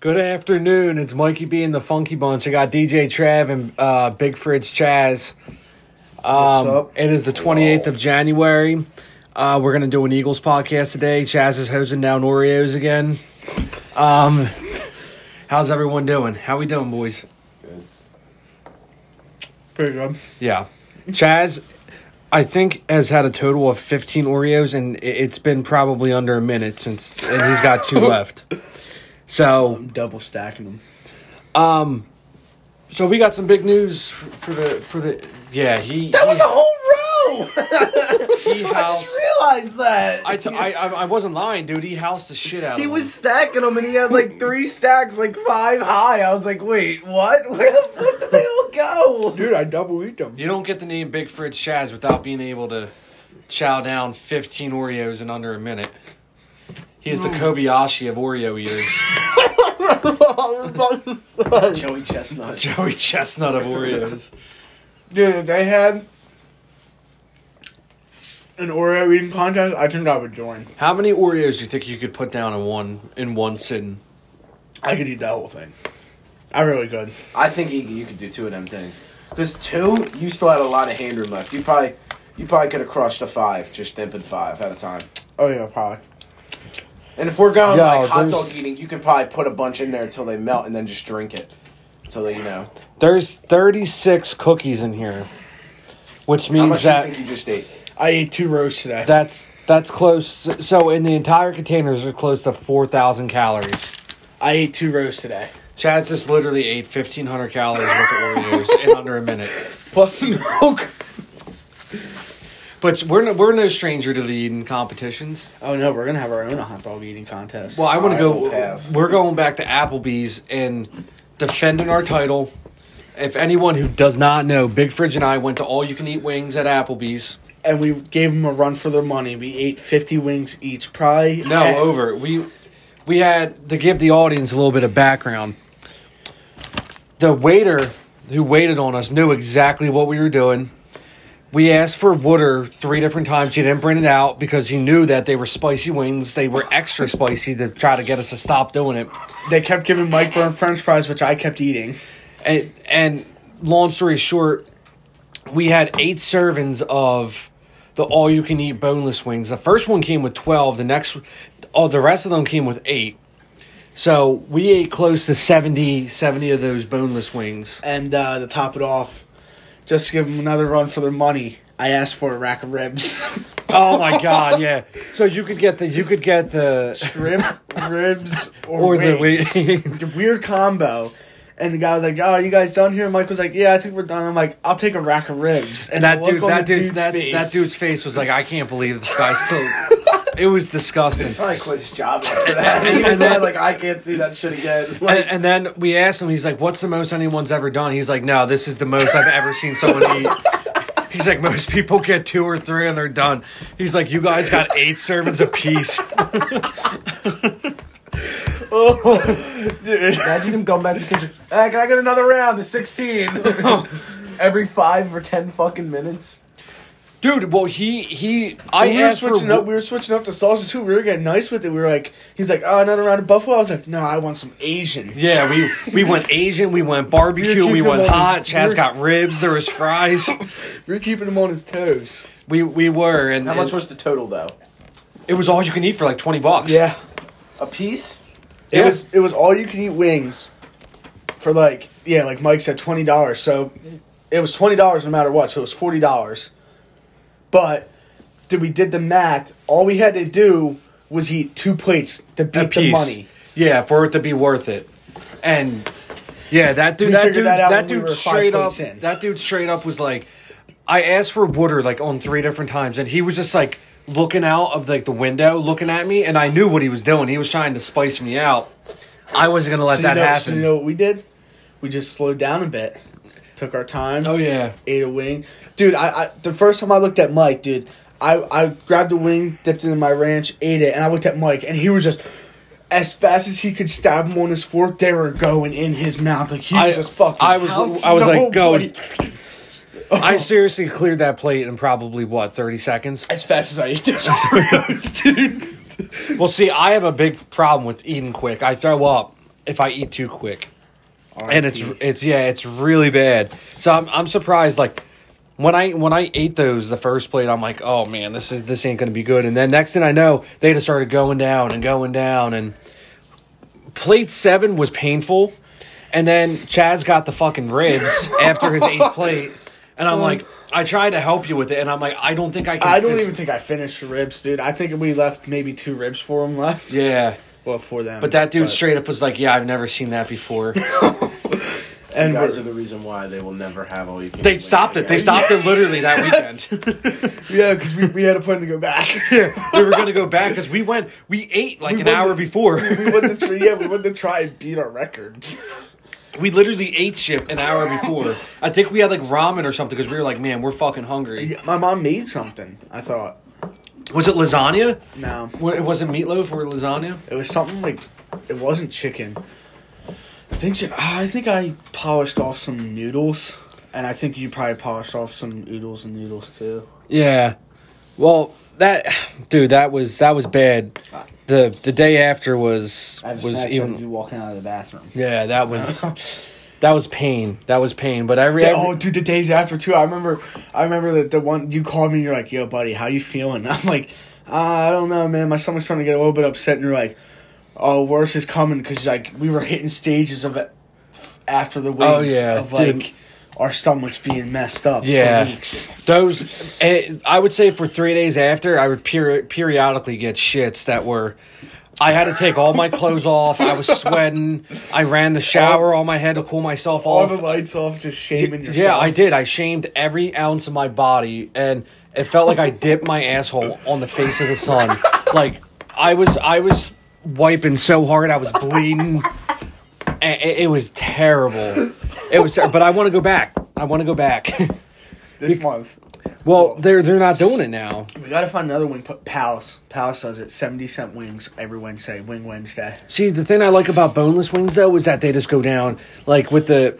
Good afternoon. It's Mikey B and the Funky Bunch. I got DJ Trav and uh, Big Fridge Chaz. Um, up? It is the 28th of January. Uh, we're going to do an Eagles podcast today. Chaz is hosing down Oreos again. Um, how's everyone doing? How we doing, boys? Good. Pretty good. Yeah. Chaz, I think, has had a total of 15 Oreos, and it's been probably under a minute since, and he's got two left. So, I'm double stacking them. Um, so we got some big news for for the for the yeah he That was he, a whole row. he I housed. just realized that. I, t- I I I wasn't lying, dude. He housed the shit out he of was them. stacking them, and he had like three stacks, like five high. I was like, wait, what? Where the fuck did they all go? Dude, I double eat them. You don't get the name Big Fridge Chaz without being able to chow down 15 Oreos in under a minute. He's the hmm. Kobayashi of Oreo eaters. Joey Chestnut. Joey Chestnut of Oreos. Dude, they had an Oreo eating contest. I think I would join. How many Oreos do you think you could put down in one in one sitting? I could eat that whole thing. I really could. I think you, you could do two of them things. Because two, you still had a lot of hand room left. You probably, you probably could have crushed a five, just dipping five at a time. Oh yeah, probably. And if we're going Yo, like hot there's- dog eating, you can probably put a bunch in there until they melt, and then just drink it, until they, you know. There's 36 cookies in here, which How means much that do you think you just ate? I ate two roasts today. That's that's close. So in the entire containers are close to four thousand calories. I ate two roasts today. Chaz just literally ate fifteen hundred calories worth of Oreos in under a minute. Plus the milk. But we're no, we're no stranger to the eating competitions. Oh no, we're gonna have our own hot dog eating contest. Well, I want to go. We're going back to Applebee's and defending our title. If anyone who does not know, Big Fridge and I went to all you can eat wings at Applebee's. and we gave them a run for their money. We ate fifty wings each. Probably No, at- over. We we had to give the audience a little bit of background. The waiter who waited on us knew exactly what we were doing. We asked for water three different times. He didn't bring it out because he knew that they were spicy wings. They were extra spicy to try to get us to stop doing it. They kept giving Mike Burn French fries, which I kept eating. And, and long story short, we had eight servings of the all you can eat boneless wings. The first one came with 12, the next all the rest of them came with 8. So, we ate close to 70 70 of those boneless wings. And uh, to top it off, just to give them another run for their money, I asked for a rack of ribs, Oh my god, yeah. So you could get the you could get the shrimp, ribs, or, Or the wings. wings. it's a weird combo. And the guy was like, "Oh, you guys done here?" Mike was like, "Yeah, I think we're done." I'm like, "I'll take a rack of ribs." and that the dude that the dude's, that, face- that dude's face was like I can't believe this guy's still It was disgusting. Probably quit his job after that. And- and then- like, I can't see that shit again. And, and then we asked him, he's like, What's the most anyone's ever done? He's like, No, this is the most I've ever seen someone eat. He's like, Most people get two or three and they're done. He's like, You guys got eight servings apiece. dude. imagine him going back to the kitchen. Hey, can I get another round? It's 16. Every five or ten fucking minutes. Dude, well, he, he, I we were asked for. switching up. We were switching up the sauces too. We were getting nice with it. We were like, he's like, oh, another round of buffalo. I was like, no, I want some Asian. Yeah, we we went Asian, we went barbecue, You're we went hot. his- Chaz you're- got ribs. There was fries. We were keeping him on his toes. We we were, and, How much was the total though? it was all you can eat for like twenty bucks. Yeah, A piece? It Yeah. was. It was all you can eat wings for like yeah, like Mike said, twenty dollars. So it was twenty dollars no matter what. So it was forty dollars. But did we did the math? All we had to do was eat two plates to beat the money. Yeah, for it to be worth it. And yeah, that dude, We that dude, that that, we dude were straight up, in. that dude straight up was like, I asked for water like on three different times, and he was just like looking out of like the window, looking at me, and I knew what he was doing. He was trying to spice me out. I wasn't gonna let So that you know, happen. So you know what we did? We just slowed down a bit, took our time. oh yeah, ate a wing. Dude, I, I the first time I looked at Mike, dude, I, I grabbed a wing, dipped it in my ranch, ate it, and I looked at Mike, and he was just as fast as he could stab him on his fork, they were going in his mouth. Like he was I- just fucking. I was- I was like, go. I seriously cleared that plate in probably what thirty seconds. as fast as I ate those Oreos, dude. Well, see, I have a big problem with eating quick. I throw up if I eat too quick. And it's it's yeah, it's really bad. So I'm I'm surprised. Like when I when I ate those the first plate, I'm like, oh man, this is this ain't gonna be good. And then next thing I know, they just started going down and going down. And plate seven was painful, and then Chaz got the fucking ribs after his eighth plate, and I'm like, I tried to help you with it, and I'm like, I don't think I can. I don't fis- even think I finished the ribs, dude. I think we left maybe two ribs for him left. Yeah, Well, for them. but that dude straight up was like, yeah, I've never seen that before. and you guys we're- the reason why they will never have all you can. they stopped it. They stopped it literally that weekend. yeah, because we, we had a plan to go back. yeah, we were gonna go back because we went. We ate like We an hour to- before. we went to try, yeah, we went to try and beat our record. We literally ate shit an hour before. I think we had like ramen or something because we were like, man, we're fucking hungry. Yeah, My mom made something. I thought Was it lasagna? no, Wa- It wasn't meatloaf or lasagna. it was something like it wasn't chicken. I think so- I think I polished off some noodles, and I think you probably polished off some oodles and noodles too. Yeah. Well, that dude, that was that was bad. The the day after was was even. You walking out of the bathroom. Yeah, that was that was pain. That was pain. But every, Yeah, every oh, dude, the days after too. I remember, I remember that the one you called me. and You're like, "Yo, buddy, how you feeling?" I'm like, uh, "I don't know, man. My stomach's starting to get a little bit upset." And you're like, "Oh, worse is coming," because like we were hitting stages of it after the Oh, yeah, of like dude. Our stomachs being messed up. Yeah. for weeks. Those, eh, I would say for three days after, I would peri- periodically get shits that were. I had to take all my clothes off. I was sweating. I ran the shower on my head to cool myself All off. All the lights off, just shaming yourself. yeah, I did. I shamed every ounce of my body, and it felt like I dipped my asshole on the face of the sun. Like I was, I was wiping so hard, I was bleeding. It, it was terrible. It was, but I want to go back. I want to go back. This month. Well, they're they're not doing it now. We gotta find another wing. Put Palace. Palace does it. Seventy cent wings every Wednesday. Wing Wednesday. See, the thing I like about boneless wings though is that they just go down like with the.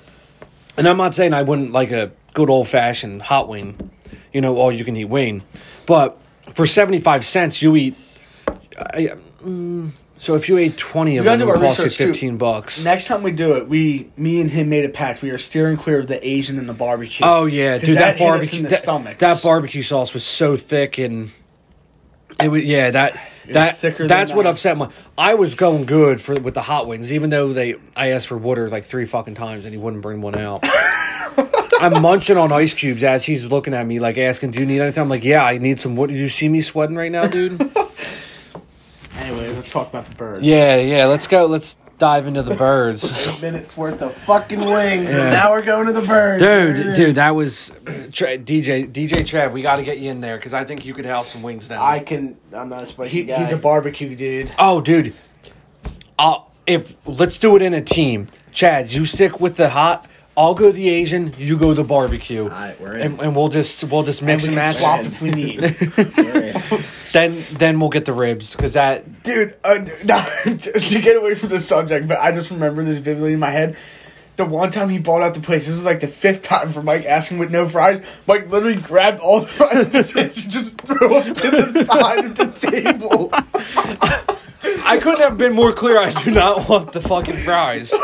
And I'm not saying I wouldn't like a good old fashioned hot wing, you know, all you can eat wing, but for seventy five cents you eat. I, mm, so if you ate twenty of them, it would cost you research, too. fifteen bucks. Next time we do it, we, me and him made a pact. We are steering clear of the Asian and the barbecue. Oh yeah, dude, that, us barbecue that, that barbecue sauce was so thick and it was yeah that that that's what that. upset my. I was going good for with the hot wings, even though they I asked for water like three fucking times and he wouldn't bring one out. I'm munching on ice cubes as he's looking at me like asking, "Do you need anything?" I'm like, "Yeah, I need some What Do you see me sweating right now, dude? Anyway, let's talk about the birds. yeah, yeah. Let's go. Let's dive into the birds. minutes worth of fucking wings, Yeah. and now we're going to the birds. Dude, dude, that was Tre- DJ DJ Trev. We got to get you in there because I think you could house some wings down. I can. I'm not a spicy He, guy. he's a barbecue dude. Oh, dude. I'll, if let's do it in a team. Chad, you sick with the hot. I'll go the Asian. You go the barbecue. Alright, we're in. and, and we'll just we'll just mix and match. swap if we need. Then then we'll get the ribs because that. Dude, uh, not, to get away from the subject, but I just remember this vividly in my head. The one time he bought out the place, this was like the fifth time for Mike asking with no fries. Mike literally grabbed all the fries and just threw them to the side of the table. I couldn't have been more clear. I do not want the fucking fries.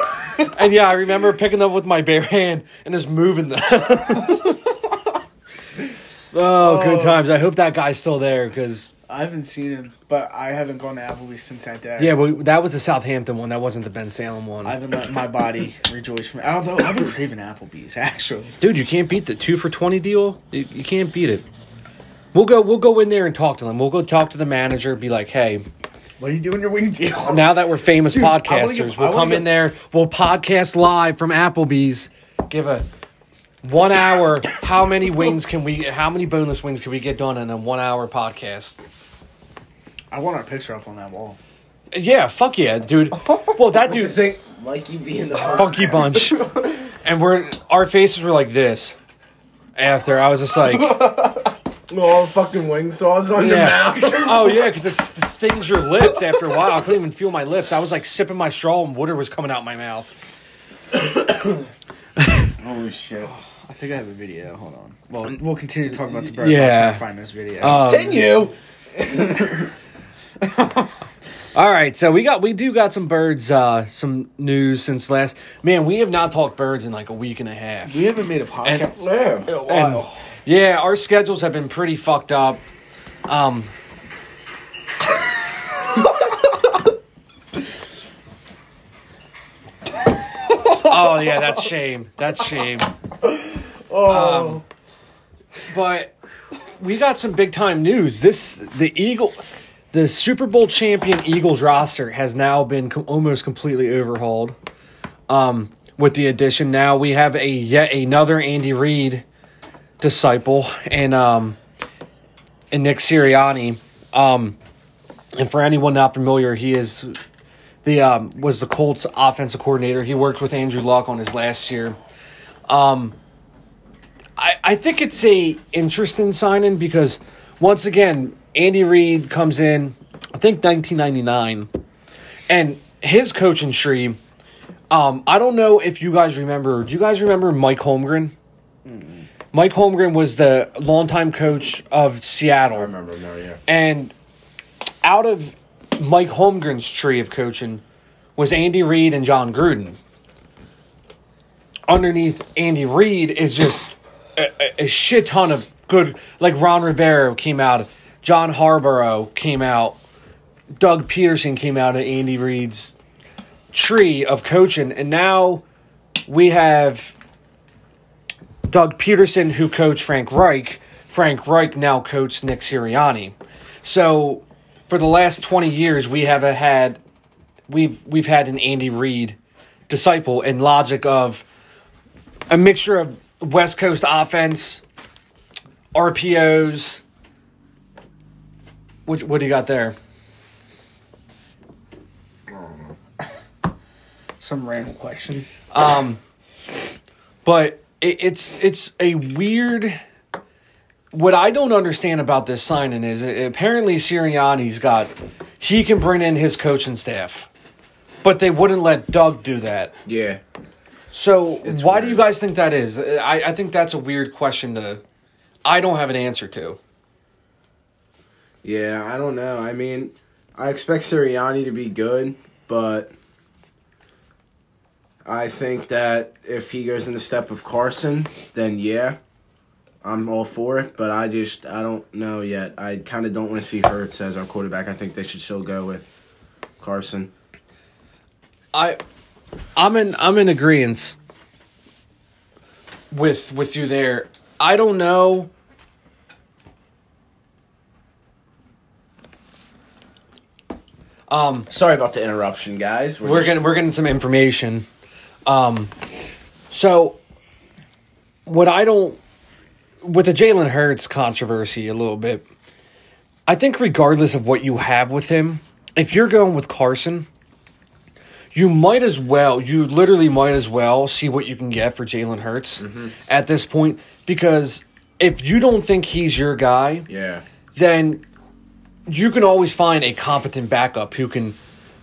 And yeah, I remember picking them up with my bare hand and just moving them. oh, good Oh. times. I hope that guy's still there because I haven't seen him, but I haven't gone to Applebee's since that day. yeah, but that was the Southampton one. That wasn't the Bensalem one. I haven't let my body rejoice from it. Although I've been craving Applebee's, actually. Dude, you can't beat the two for twenty deal. You, you can't beat it. We'll go. We'll go in there and talk to them. We'll go talk to the manager. Be like, hey, What are you doing your wing deal? now that we're famous Dude, podcasters, get- I we'll come get- in there. We'll podcast live from Applebee's. Give a one hour. How many wings can we? How many boneless wings can we get done in a one hour podcast? I want our picture up on that wall. Yeah, fuck yeah, dude. Well, that Do you dude, think Mikey being the funky bunch, and we're our faces were like this. After I was just like. All fucking wing sauce on your Yeah. mouth? oh yeah, because it, it stings your lips after a while. I couldn't even feel my lips. I was like sipping my straw and water was coming out my mouth. Holy shit! I think I have a video. Hold on. Well, we'll continue to talk about the bird. Yeah. Yeah. I'll find this video. Um, Continue. All right, so we got we do got some birds, uh, some news since last. Man, we have not talked birds in like a week and a half. We haven't made a podcast Yeah. in a And, while. Yeah, our schedules have been pretty fucked up. Um. oh yeah, that's shame. That's shame. oh, Um, But we got some big time news. This the Eagle, the Super Bowl champion Eagles roster has now been com- almost completely overhauled. Um, with the addition, now we have a yet another Andy Reid disciple and um, and Nick Sirianni. Um, and for anyone not familiar, he is the um, was the Colts offensive coordinator. He worked with Andrew Luck on his last year. Um, I, I think it's a interesting signing because once again, Andy Reid comes in, I think 1999, and his coaching tree. Um, I don't know if you guys remember. Do you guys remember Mike Holmgren? Mike Holmgren was the longtime coach of Seattle. I remember now, yeah. And out of Mike Holmgren's tree of coaching was Andy Reid and Jon Gruden. Underneath Andy Reid is just a, a, a shit ton of good, like Ron Rivera came out, John Harbaugh came out, Doug Pederson came out of Andy Reid's tree of coaching, and now we have Doug Pederson who coached Frank Reich. Frank Reich now coached Nick Sirianni. So for the last 20 years we have had we've we've had an Andy Reid disciple and logic of a mixture of West Coast offense, RPOs. What what do you got there? some random question. Um, but it, it's it's a weird. What I don't understand about this signing is uh, apparently Sirianni's got he can bring in his coaching staff, but they wouldn't let Doug do that. Yeah. So It's why do you guys think that is? I, I think that's a weird question to. I don't have an answer to. Yeah, I don't know. I mean, I expect Sirianni to be good, but I think that if he goes in the step of Carson, then yeah, I'm all for it. But I just I don't know yet. I kind of don't want to see Hurts as our quarterback. I think they should still go with Carson. I, I'm in I'm in agreement with with you there. I don't know. Um, Sorry about the interruption, guys. we're just- getting we're getting some information. Um, so what I don't with the Jalen Hurts controversy a little bit. I think regardless of what you have with him, if you're going with Carson, you might as well, you literally might as well see what you can get for Jalen Hurts at this point because if you don't think he's your guy, yeah. then you can always find a competent backup who can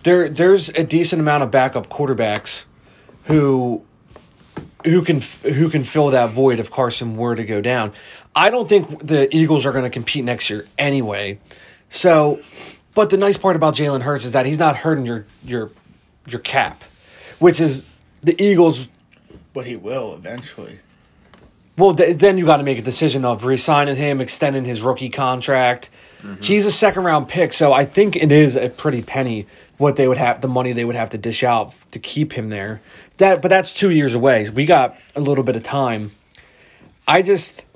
there there's a decent amount of backup quarterbacks who who can who can fill that void if Carson were to go down. I don't think the Eagles are going to compete next year anyway. So, but the nice part about Jalen Hurts is that he's not hurting your your your cap, which is the Eagles. But he will eventually. Well, th- then you got to make a decision of re-signing him, extending his rookie contract. Mm-hmm. He's a second round pick, so I think it is a pretty penny what they would have the money they would have to dish out to keep him there. That, but that's two years away. We got a little bit of time. I just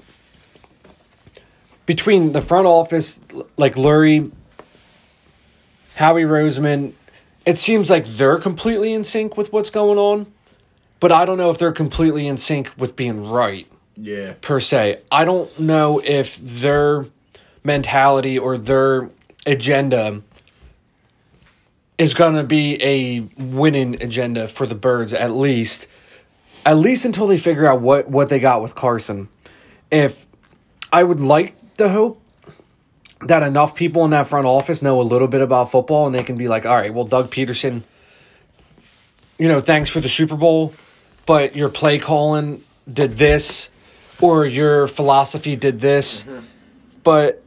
between the front office, like Lurie, Howie Roseman, it seems like they're completely in sync with what's going on. But I don't know if they're completely in sync with being right Yeah. per se. I don't know if their mentality or their agenda is going to be a winning agenda for the Birds at least at least until they figure out what what they got with Carson. If I would like to hope that enough people in that front office know a little bit about football and they can be like, "All right, well Doug Pederson you know, thanks for the Super Bowl, but your play calling did this or your philosophy did this. Mm-hmm. But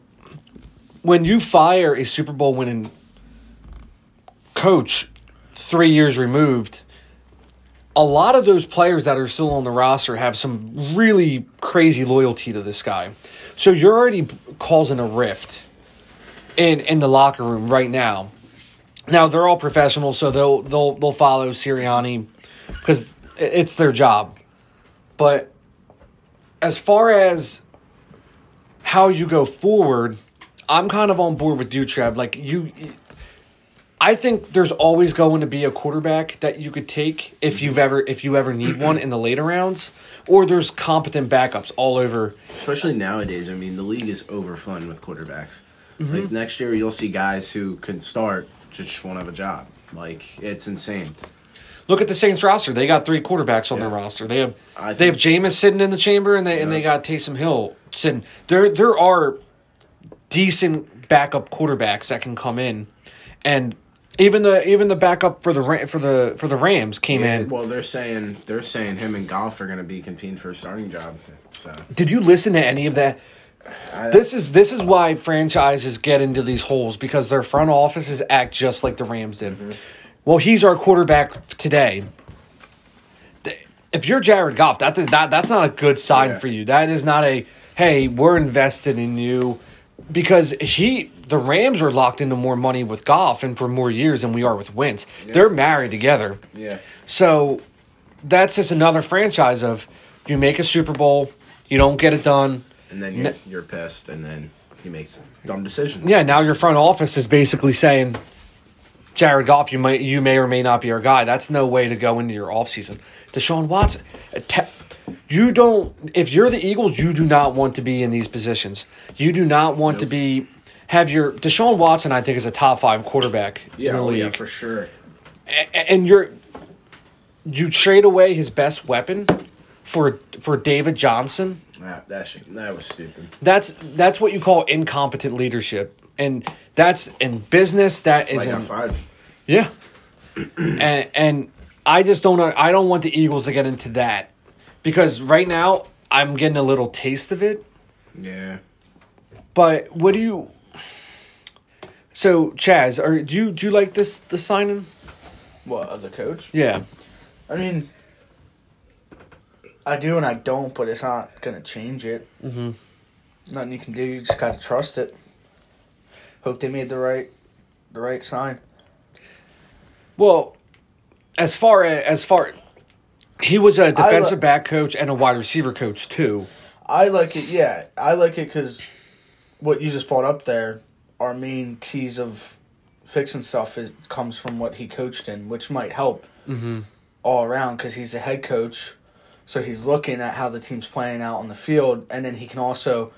when you fire a Super Bowl winning coach, three years removed, a lot of those players that are still on the roster have some really crazy loyalty to this guy. So you're already causing a rift in in the locker room right now. Now they're all professionals, so they'll they'll they'll follow Sirianni because it's their job. But as far as how you go forward, I'm kind of on board with Dutrav. Like you, I think there's always going to be a quarterback that you could take if you've ever if you ever need one in the later rounds, or there's competent backups all over. Especially nowadays, I mean, the league is overfun with quarterbacks. Mm-hmm. Like next year, you'll see guys who can start just won't have a job. Like it's insane. Look at the Saints roster; they got three quarterbacks on Yeah. their roster. They have I they have Jameis sitting in the chamber, and they and they got Taysom Hill sitting. There there are decent backup quarterbacks that can come in, and even the even the backup for the for the for the Rams came Yeah, in. well, they're saying they're saying him and Goff are going to be competing for a starting job. So Did you listen to any of that? I, This is this is why franchises get into these holes because their front offices act just like the Rams did. Mm-hmm. Well, he's our quarterback today. If you're Jared Goff, that is not that's not a good sign Yeah. for you. That is not a hey, we're invested in you because he the Rams are locked into more money with Goff and for more years than we are with Wentz. They're married together. yeah, So that's just another franchise of you make a Super Bowl, you don't get it done. and then you're, you're pissed, and then he makes dumb decisions. Yeah, now your front office is basically saying, Jared Goff, you might you may or may not be our guy. That's no way to go into your offseason. Deshaun Watson, you don't. If you're the Eagles, you do not want to be in these positions. You do not want to be have your Deshaun Watson. I think is a top five quarterback yeah, in the oh, league, yeah, for sure. A- and you're you trade away his best weapon for for David Johnson. That that shit, that was stupid. That's that's what you call incompetent leadership, and that's in business. That is Like in five. yeah, and and I just don't I don't want the Eagles to get into that because right now I'm getting a little taste of it. Yeah. But what do you? So Chaz, are do you do you like this the signing? What of the coach? Yeah, I mean, I do and I don't, but it's not gonna change it. Mhm. Nothing you can do. You just gotta trust it. Hope they made the right, the right sign. Well, as far as, as far, he was a defensive li- back coach and a wide receiver coach too. I like it. Yeah, I like it because what you just brought up there, our main keys of fixing stuff is comes from what he coached in, which might help Mm-hmm. all around because he's a head coach. So he's looking at how the team's playing out on the field, and then he can also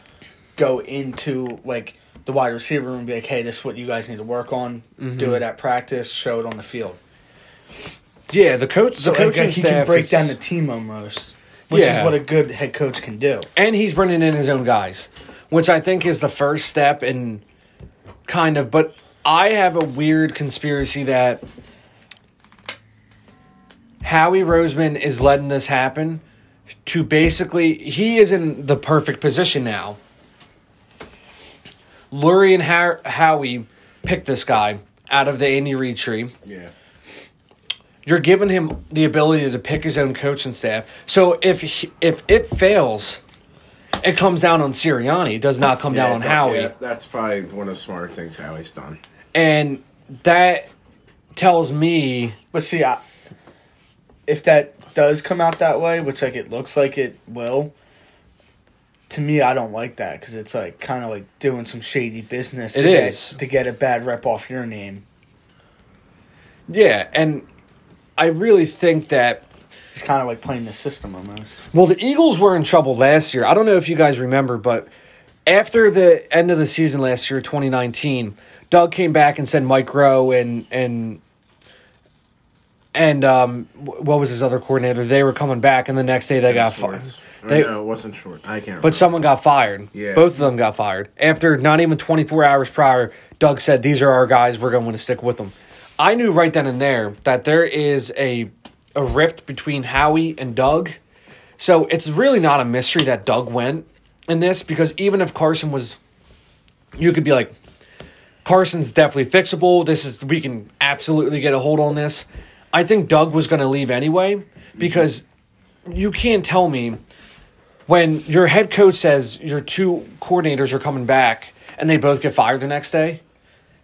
go into like the wide receiver room and be like, "Hey, this is what you guys need to work on. Do it at practice. Show it on the field." Yeah, the coach, So the coaching like, he can break is- down the team almost, which Yeah. is what a good head coach can do. and he's bringing in his own guys, which I think is the first step in kind of. But I have a weird conspiracy that Howie Roseman is letting this happen to basically he is in the perfect position now. Lurie and Har- Howie picked this guy out of the Andy Reid tree. Yeah. You're giving him the ability to pick his own coaching staff. So if he, if it fails, it comes down on Sirianni. It does not come down on Howie. yeah, that's probably one of the smarter things Howie's done. And that tells me But see, I, if that does come out that way, which like it looks like it will, to me, I don't like that because it's like kind of like doing some shady business. It to get- to get a bad rep off your name. yeah, and I really think that It's kind of like playing the system almost. well the Eagles were in trouble last year. I don't know if you guys remember, but after the end of the season last year, 2019, Doug came back and said Mike Groh and and and um what was his other coordinator? They were coming back, and the next day they got fired. Schwartz. Or They- no, it wasn't short. I can't. Remember. But someone got fired. Yeah. Both of them got fired. After not even 24 hours prior, Doug said, These are our guys. We're going to stick with them. I knew right then and there that there is a, a rift between Howie and Doug. So it's really not a mystery that Doug went in this because even if Carson was, you could be like, Carson's definitely fixable. This is we can absolutely get a hold on this. I think Doug was going to leave anyway because you can't tell me when your head coach says your two coordinators are coming back and they both get fired the next day.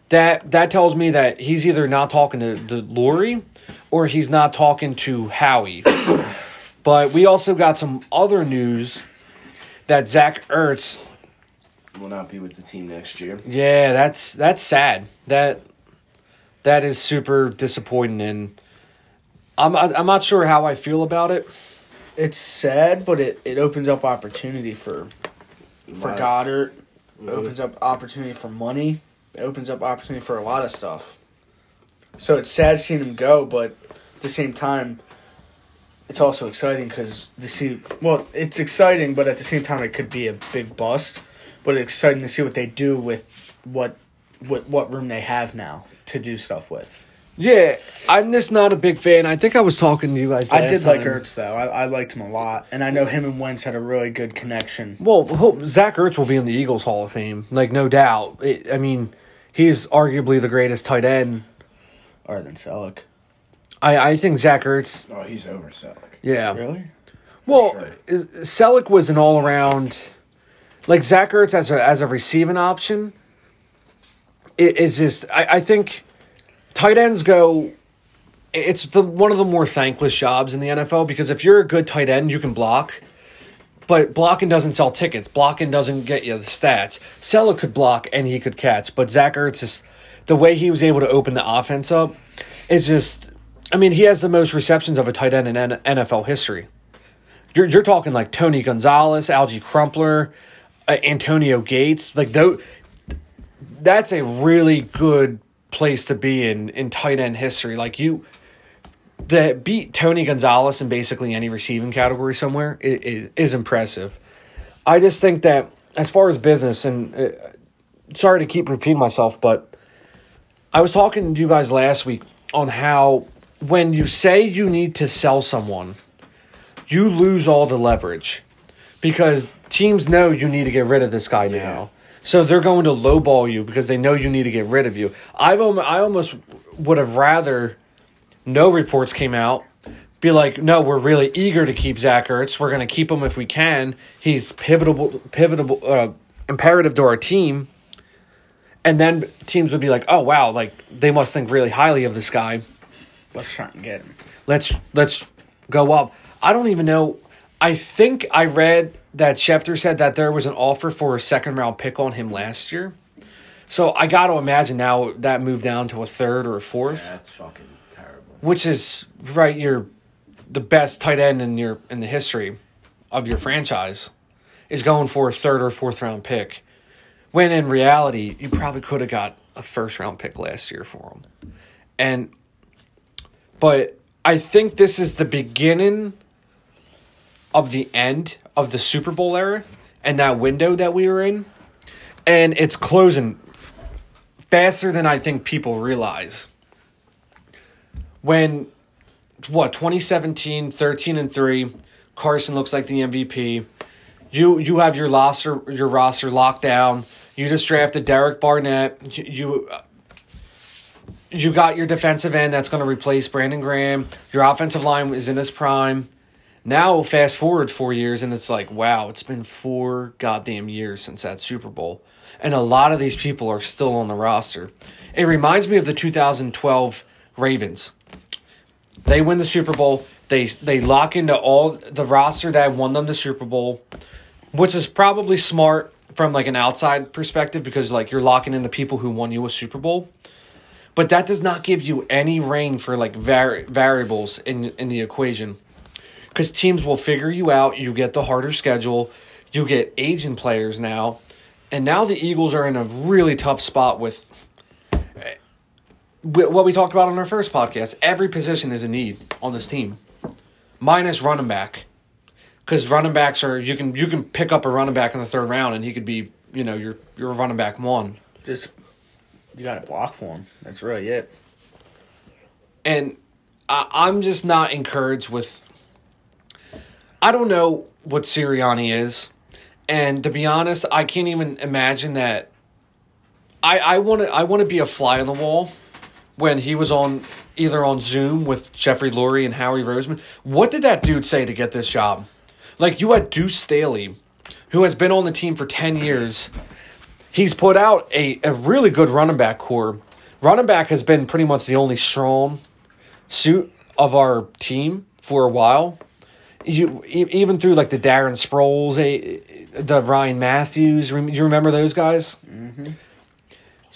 That that tells me that he's either not talking to, to Lurie or he's not talking to Howie. but we also got some other news that Zach Ertz Will not be with the team next year. yeah, that's that's sad. That that is super disappointing, and I'm I'm not sure how I feel about it. It's sad, but it, it opens up opportunity for for Right. Goedert. It opens up opportunity for money. It opens up opportunity for a lot of stuff. So it's sad seeing him go, but at the same time, it's also exciting because to see. Well, it's exciting, but at the same time, it could be a big bust. But it's exciting to see what they do with what what what room they have now to do stuff with. Yeah, I'm just not a big fan. I think I was talking to you guys. I did like time. Ertz though. I, I liked him a lot, and I know him and Wentz had a really good connection. Well, hope Zach Ertz will be in the Eagles Hall of Fame, like no doubt. It, I mean, he's arguably the greatest tight end. Other than Celek. I I think Zach Ertz. Oh, he's over Celek. Yeah. Really? Well, sure. Celek was an all around, like Zach Ertz as a as a receiving option. It is just I, I think tight ends go. It's the one of the more thankless jobs in the NFL because if you're a good tight end, you can block, but blocking doesn't sell tickets. Blocking doesn't get you the stats. Celek could block and he could catch, but Zach Ertz is the way he was able to open the offense up. It's just, I mean, he has the most receptions of a tight end in NFL history. You're you're talking like Tony Gonzalez, Alge Crumpler, uh, Antonio Gates. Like though, that's a really good place to be in in tight end history. Like you, that beat Tony Gonzalez in basically any receiving category somewhere is, is, impressive. I just think that as far as business, and uh, sorry to keep repeating myself, but I was talking to you guys last week on how when you say you need to sell someone you lose all the leverage because teams know you need to get rid of this guy now. So they're going to lowball you because they know you need to get rid of you. I've I almost would have rather no reports came out. Be like, no, we're really eager to keep Zach Ertz. We're going to keep him if we can. He's pivotal, pivotal, uh, imperative to our team. And then teams would be like, oh wow, like they must think really highly of this guy Let's try and get him. let's let's go up. I don't even know. I think I read that Schefter said that there was an offer for a second round pick on him last year. So I got to imagine now that moved down to a third or a fourth, That's fucking. Which is right. You're the best tight end in your in the history of your franchise is going for a third or fourth round pick. When in reality, you probably could have got a first round pick last year for him. And but I think this is the beginning of the end of the Super Bowl era and that window that we were in. And it's closing faster than I think people realize. When what 2017 13 and 3 Carson looks like the MVP you you have your roster your roster locked down you just drafted Derek Barnett you, you you got your defensive end that's going to replace Brandon Graham. Your offensive line is in its prime. Now, fast forward four years, and it's like, wow, it's been four goddamn years since that Super Bowl. And a lot of these people are still on the roster. It reminds me of the 2012 Ravens. They win the Super Bowl. They they lock into all the roster that won them the Super Bowl, which is probably smart from like an outside perspective because like you're locking in the people who won you a Super Bowl. But that does not give you any rein for like vari- variables in in the equation. Because teams will figure you out. You get the harder schedule. You get aging players now. And now the eagles are in a really tough spot with what we talked about on our first podcast every position is a need on this team minus running back because running backs are you can you can pick up a running back in the third round and he could be you know your your running back one Just you got to block for him. That's really it. and I, I'm just not encouraged with. I don't know what Sirianni is, and to be honest, I can't even imagine that. I I want to I want to be a fly on the wall when he was on either on Zoom with Jeffrey Lurie and Howie Roseman. What did that dude say to get this job? Like you had Deuce Staley, who has been on the team for ten years. He's put out a, a really good running back corps. Running back has been pretty much the only strong suit of our team for a while. You even through like the Darren Sproles, the Ryan Mathews. You remember those guys? Mm-hmm.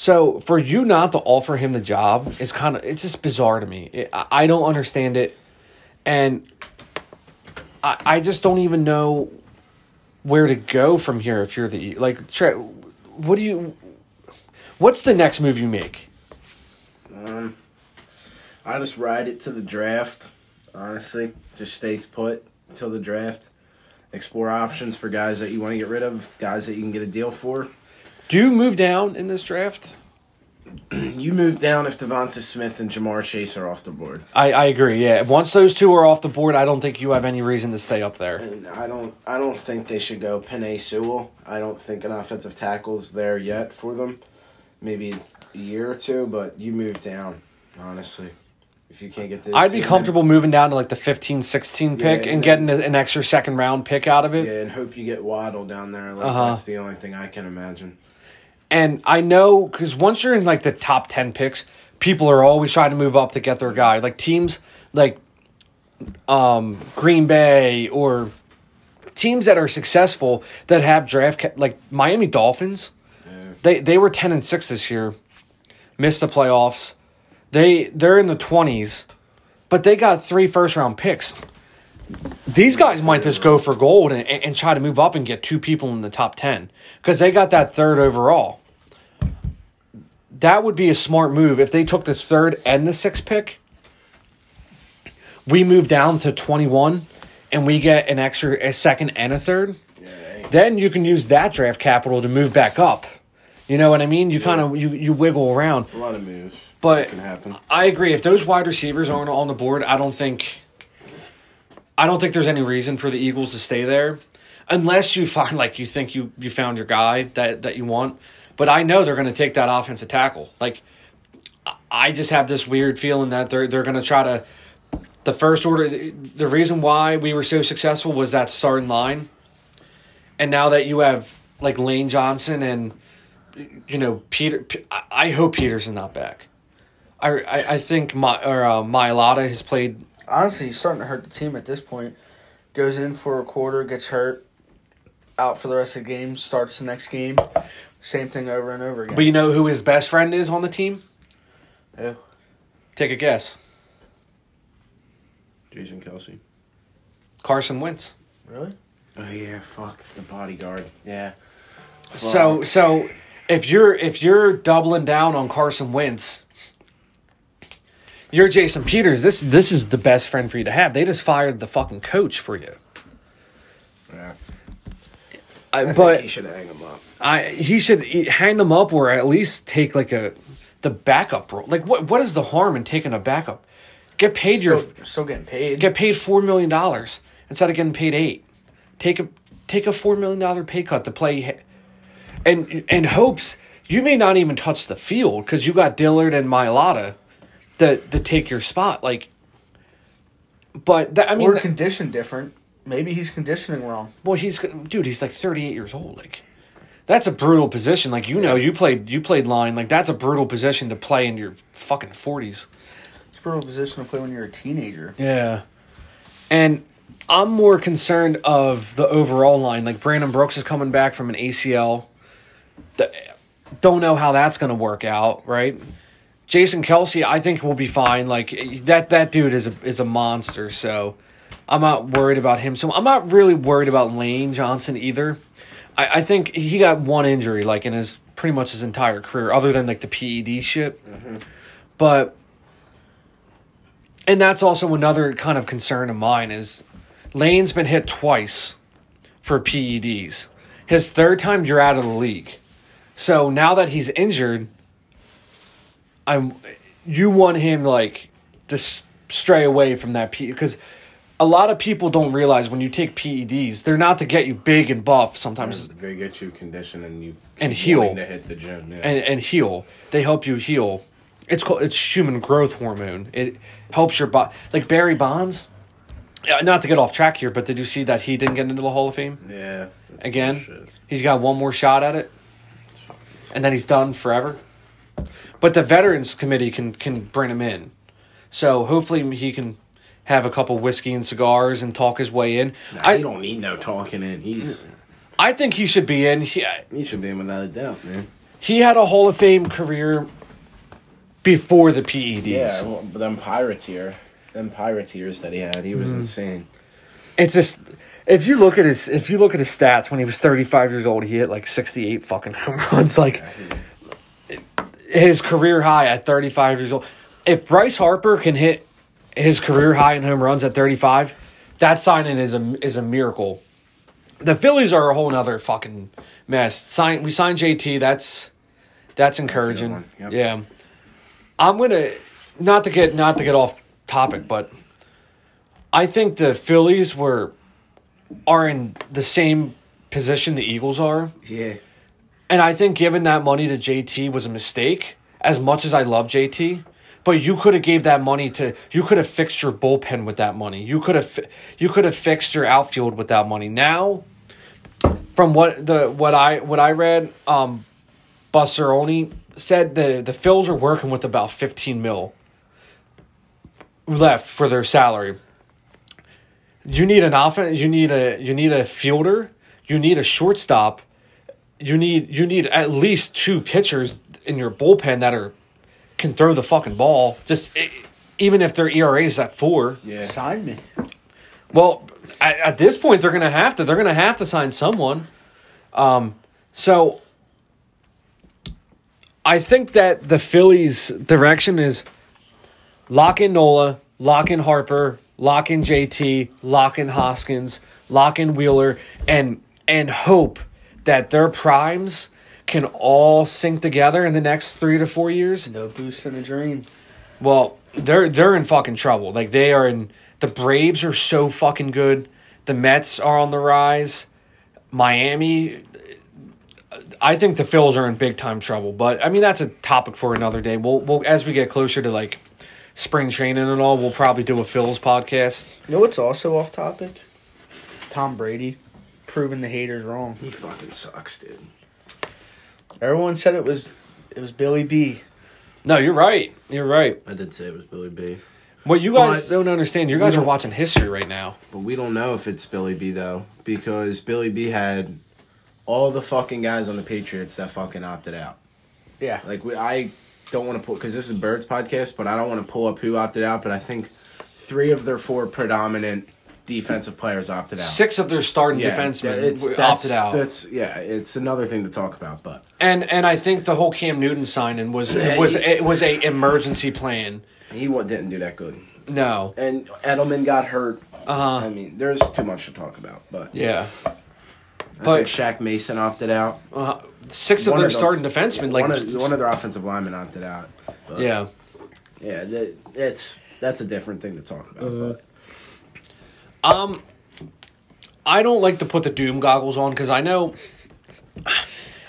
So for you not to offer him the job is kind of it's just bizarre to me. It, I don't understand it, and I I just don't even know where to go from here. If you're the like, what do you? What's the next move you make? Um, I just ride it to the draft. Honestly, just stays put till the draft. Explore options for guys that you want to get rid of, guys that you can get a deal for. Do you move down in this draft? You move down if Devonta Smith and Ja'Marr Chase are off the board. I, I agree. Yeah, once those two are off the board, I don't think you have any reason to stay up there. And I don't I don't think they should go Penei Sewell. I don't think an offensive tackle's there yet for them. Maybe a year or two, but you move down, honestly. If you can't get this I'd be comfortable moving down to like the 15, 16 pick Yeah, and and getting an extra second round pick out of it. Yeah, and hope you get Waddle down there. Like, Uh-huh. That's the only thing I can imagine. And I know because once you're in like the top 10 picks, people are always trying to move up to get their guy. Like teams like um, Green Bay or teams that are successful that have draft ca- like Miami Dolphins. They they were 10 and 6 this year. Missed the playoffs. They they're in the 20s, but they got three first round picks. These guys might just go for gold and, and try to move up and get two people in the top 10 because they got that third overall. That would be a smart move if they took the third and the sixth pick. We move down to 21 and we get an extra a second and a third. Then you can use that draft capital to move back up. You know what I mean? You kind of you, you wiggle around. A lot of moves. But can happen. I agree. If those wide receivers aren't on the board, I don't think. I don't think there's any reason for the Eagles to stay there, unless you find like you think you you found your guy that that you want. But I know they're going to take that offensive tackle. Like, I- just have this weird feeling that they're they're going to try to. The first order, the reason why we were so successful was that starting line, and now that you have like Lane Johnson and you know Peter, I- hope Peterson not back. I, I, I think my or uh, has played. Honestly, he's starting to hurt the team at this point. Goes in for a quarter, gets hurt, out for the rest of the game, starts the next game. Same thing over and over again. But you know who his best friend is on the team? Who? Take a guess. Jason Kelce. Carson Wentz. really? Oh yeah, fuck the bodyguard. Yeah. So so if you're if you're doubling down on Carson Wentz, you're Jason Peters. This this is the best friend for you to have. They just fired the fucking coach for you. Yeah. I, I but think he should hang him up. I he should hang them up or at least take like a the backup role. Like what what is the harm in taking a backup? Get paid Still, your still getting paid. get paid four million dollars instead of getting paid eight. Take a take a four million dollar pay cut to play, and and hopes you may not even touch the field because you got Dillard and Mailata to to take your spot. Like, but that, I mean, or condition different. Maybe he's conditioning wrong. well, he's dude. He's like thirty eight years old. Like, that's a brutal position. Like you know, you played you played line. Like that's a brutal position to play in your fucking forties. It's a brutal position to play when you're a teenager. Yeah. And I'm more concerned of the overall line. Like Brandon Brooks is coming back from an ACL. The, don't know how that's going to work out, right? Jason Kelce, I think will be fine. Like that that dude is a is a monster, so I'm not worried about him. So I'm not really worried about Lane Johnson either. I, I think he got one injury like in his pretty much his entire career, other than like the PED shit. Mm-hmm. But and that's also another kind of concern of mine is Lane's been hit twice for PEDs. His third time you're out of the league. So now that he's injured, I'm you want him like to s- stray away from that P because a lot of people don't realize when you take PEDs, they're not to get you big and buff. Sometimes They get you conditioned and you And heal. to hit the gym. Yeah. and and heal. They help you heal. It's called it's human growth hormone. It helps your body. Like Barry Bonds. Not to get off track here, but did you see that he didn't get into the Hall of Fame yeah. again? bullshit. He's got one more shot at it, and then he's done forever. But the Veterans Committee can can bring him in, so hopefully he can have a couple whiskey and cigars and talk his way in. Nah, I he don't need no talking in. He's I think he should be in. He, he should be in without a doubt, man. he had a Hall of Fame career before the PEDs. Yeah, well, but them pirates here, them pirateers that he had, he was Mm-hmm. insane. It's just if you look at his if you look at his stats when he was 35 years old, he hit like 68 fucking home runs like his career high at 35 years old. If Bryce Harper can hit his career high in home runs at 35, that signing is a is a miracle. The Phillies are a whole nother fucking mess. Sign we signed JT, that's that's encouraging. one, yep. Yeah. I'm gonna not to get not to get off topic, but I think the Phillies were are in the same position the Eagles are. Yeah, And I think giving that money to JT was a mistake. As much as I love JT, but you could have gave that money to you could have fixed your bullpen with that money. You could have you could have fixed your outfield with that money. Now, from what the what I what I read, um, Busseroni said the the Phils are working with about fifteen mil left for their salary. You need an offense. You need a you need a fielder. You need a shortstop you need you need at least two pitchers in your bullpen that are can throw the fucking ball. Just e- even if their ERA is at four. yeah. Sign me. Well, at, at this point, they're gonna have to. They're gonna have to sign someone. Um, so I think that the Phillies' direction is lock in Nola, lock in Harper, lock in JT, lock in Hoskins, lock in Wheeler, and and hope that their primes can all sync together in the next three to four years. No boost in a dream. Well, they're they're in fucking trouble. Like they are in the Braves are so fucking good. The Mets are on the rise. Miami I think the Phils are in big time trouble, but I mean that's a topic for another day. We'll we'll as we get closer to like spring training and all, we'll probably do a Phils podcast. You know what's also off topic? Tom Brady proving the haters wrong. He fucking sucks, dude. Everyone said it was it was Billy B. No, you're right. You're right. I did say it was Billy B. What you guys But- don't understand, you guys are watching history right now. But we don't know if it's Billy B though, because Billy B had all the fucking guys on the Patriots that fucking opted out. Yeah. Like we, I don't want to pull because this is Birds podcast, but I don't want to pull up who opted out. But I think three of their four predominant defensive players opted out. Six of their starting Yeah, defensemen it's- were that's- opted out. That's yeah, it's another thing to talk about. But And and I think the whole Cam Newton signing was Yeah, was it was a emergency plan. he didn't do that good, No. and Edelman got hurt. Uh huh. I mean, there's too much to talk about. But Yeah. I But- think Shaq Mason opted out. Uh, six of One their of the- starting defensemen, like one of, one of their offensive linemen opted out. But, yeah. yeah, that, it's that's a different thing to talk about. Uh-huh. Um, I don't like to put the doom goggles on because I know.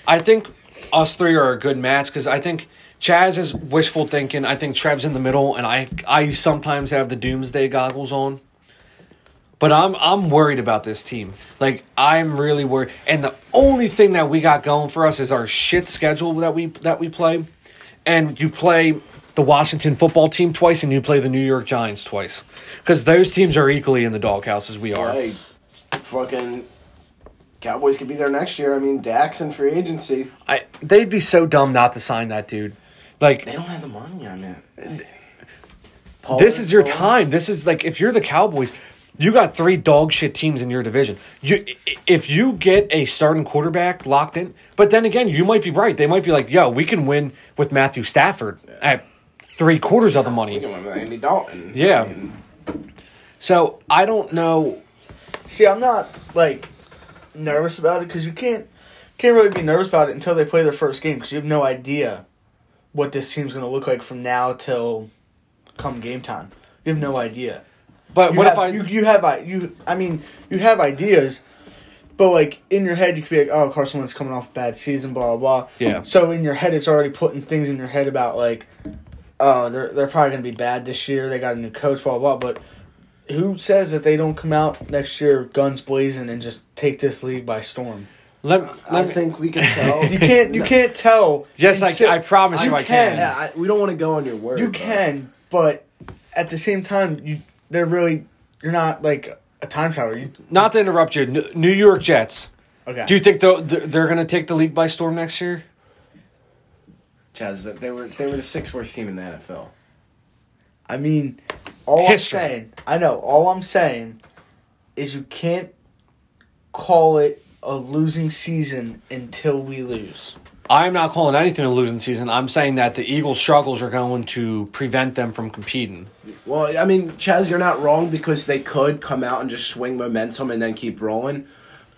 I think us three are a good match because I think Chaz is wishful thinking. I think Trev's in the middle, and I I sometimes have the doomsday goggles on. But I'm I'm worried about this team. Like I'm really worried. And the only thing that we got going for us is our shit schedule that we that we play. And you play the Washington football team twice and you play the New York Giants twice. Cuz those teams are equally in the doghouse as we are. hey, fucking Cowboys could be there next year. I mean, Dak's and free agency. I they'd be so dumb not to sign that dude. Like They don't have the money on it. this is your time. This is like if you're the Cowboys, you got three dog shit teams in your division. You if you get a starting quarterback locked in, but then again, you might be right. They might be like, "Yo, we can win with Matthew Stafford at three quarters of the money." can win with Andy Dalton. Yeah. I mean, So I don't know. See, I'm not like nervous about it because you can't can't really be nervous about it until they play their first game because you have no idea what this team's going to look like from now till come game time. You have no idea. But You what have, if I? you you have i- you I mean you have ideas, but like in your head you could be like, oh Carson Wentz coming off a bad season, blah blah blah. Yeah. So in your head it's already putting things in your head about like, oh they're they're probably gonna be bad this year. They got a new coach, blah blah. blah. But who says that they don't come out next year guns blazing and just take this league by storm? let, I me, think we can tell. You can't you can't tell. Yes, I, until- I promise you, I can. Yeah, I, we don't want to go on your word. You but- can, but at the same time, you they're really you're not like a time traveler. You, Not to interrupt you, New York Jets. okay. Do you think they'll- they're, they're going to take the league by storm next year? Chaz, they were they were the sixth worst team in the NFL. I mean, all History. I'm saying, I know. All I'm saying is you can't call it a losing season until we lose. I'm not calling anything a losing season. I'm saying that the Eagles' struggles are going to prevent them from competing. Well, I mean, Chaz, you're not wrong because they could come out and just swing momentum and then keep rolling.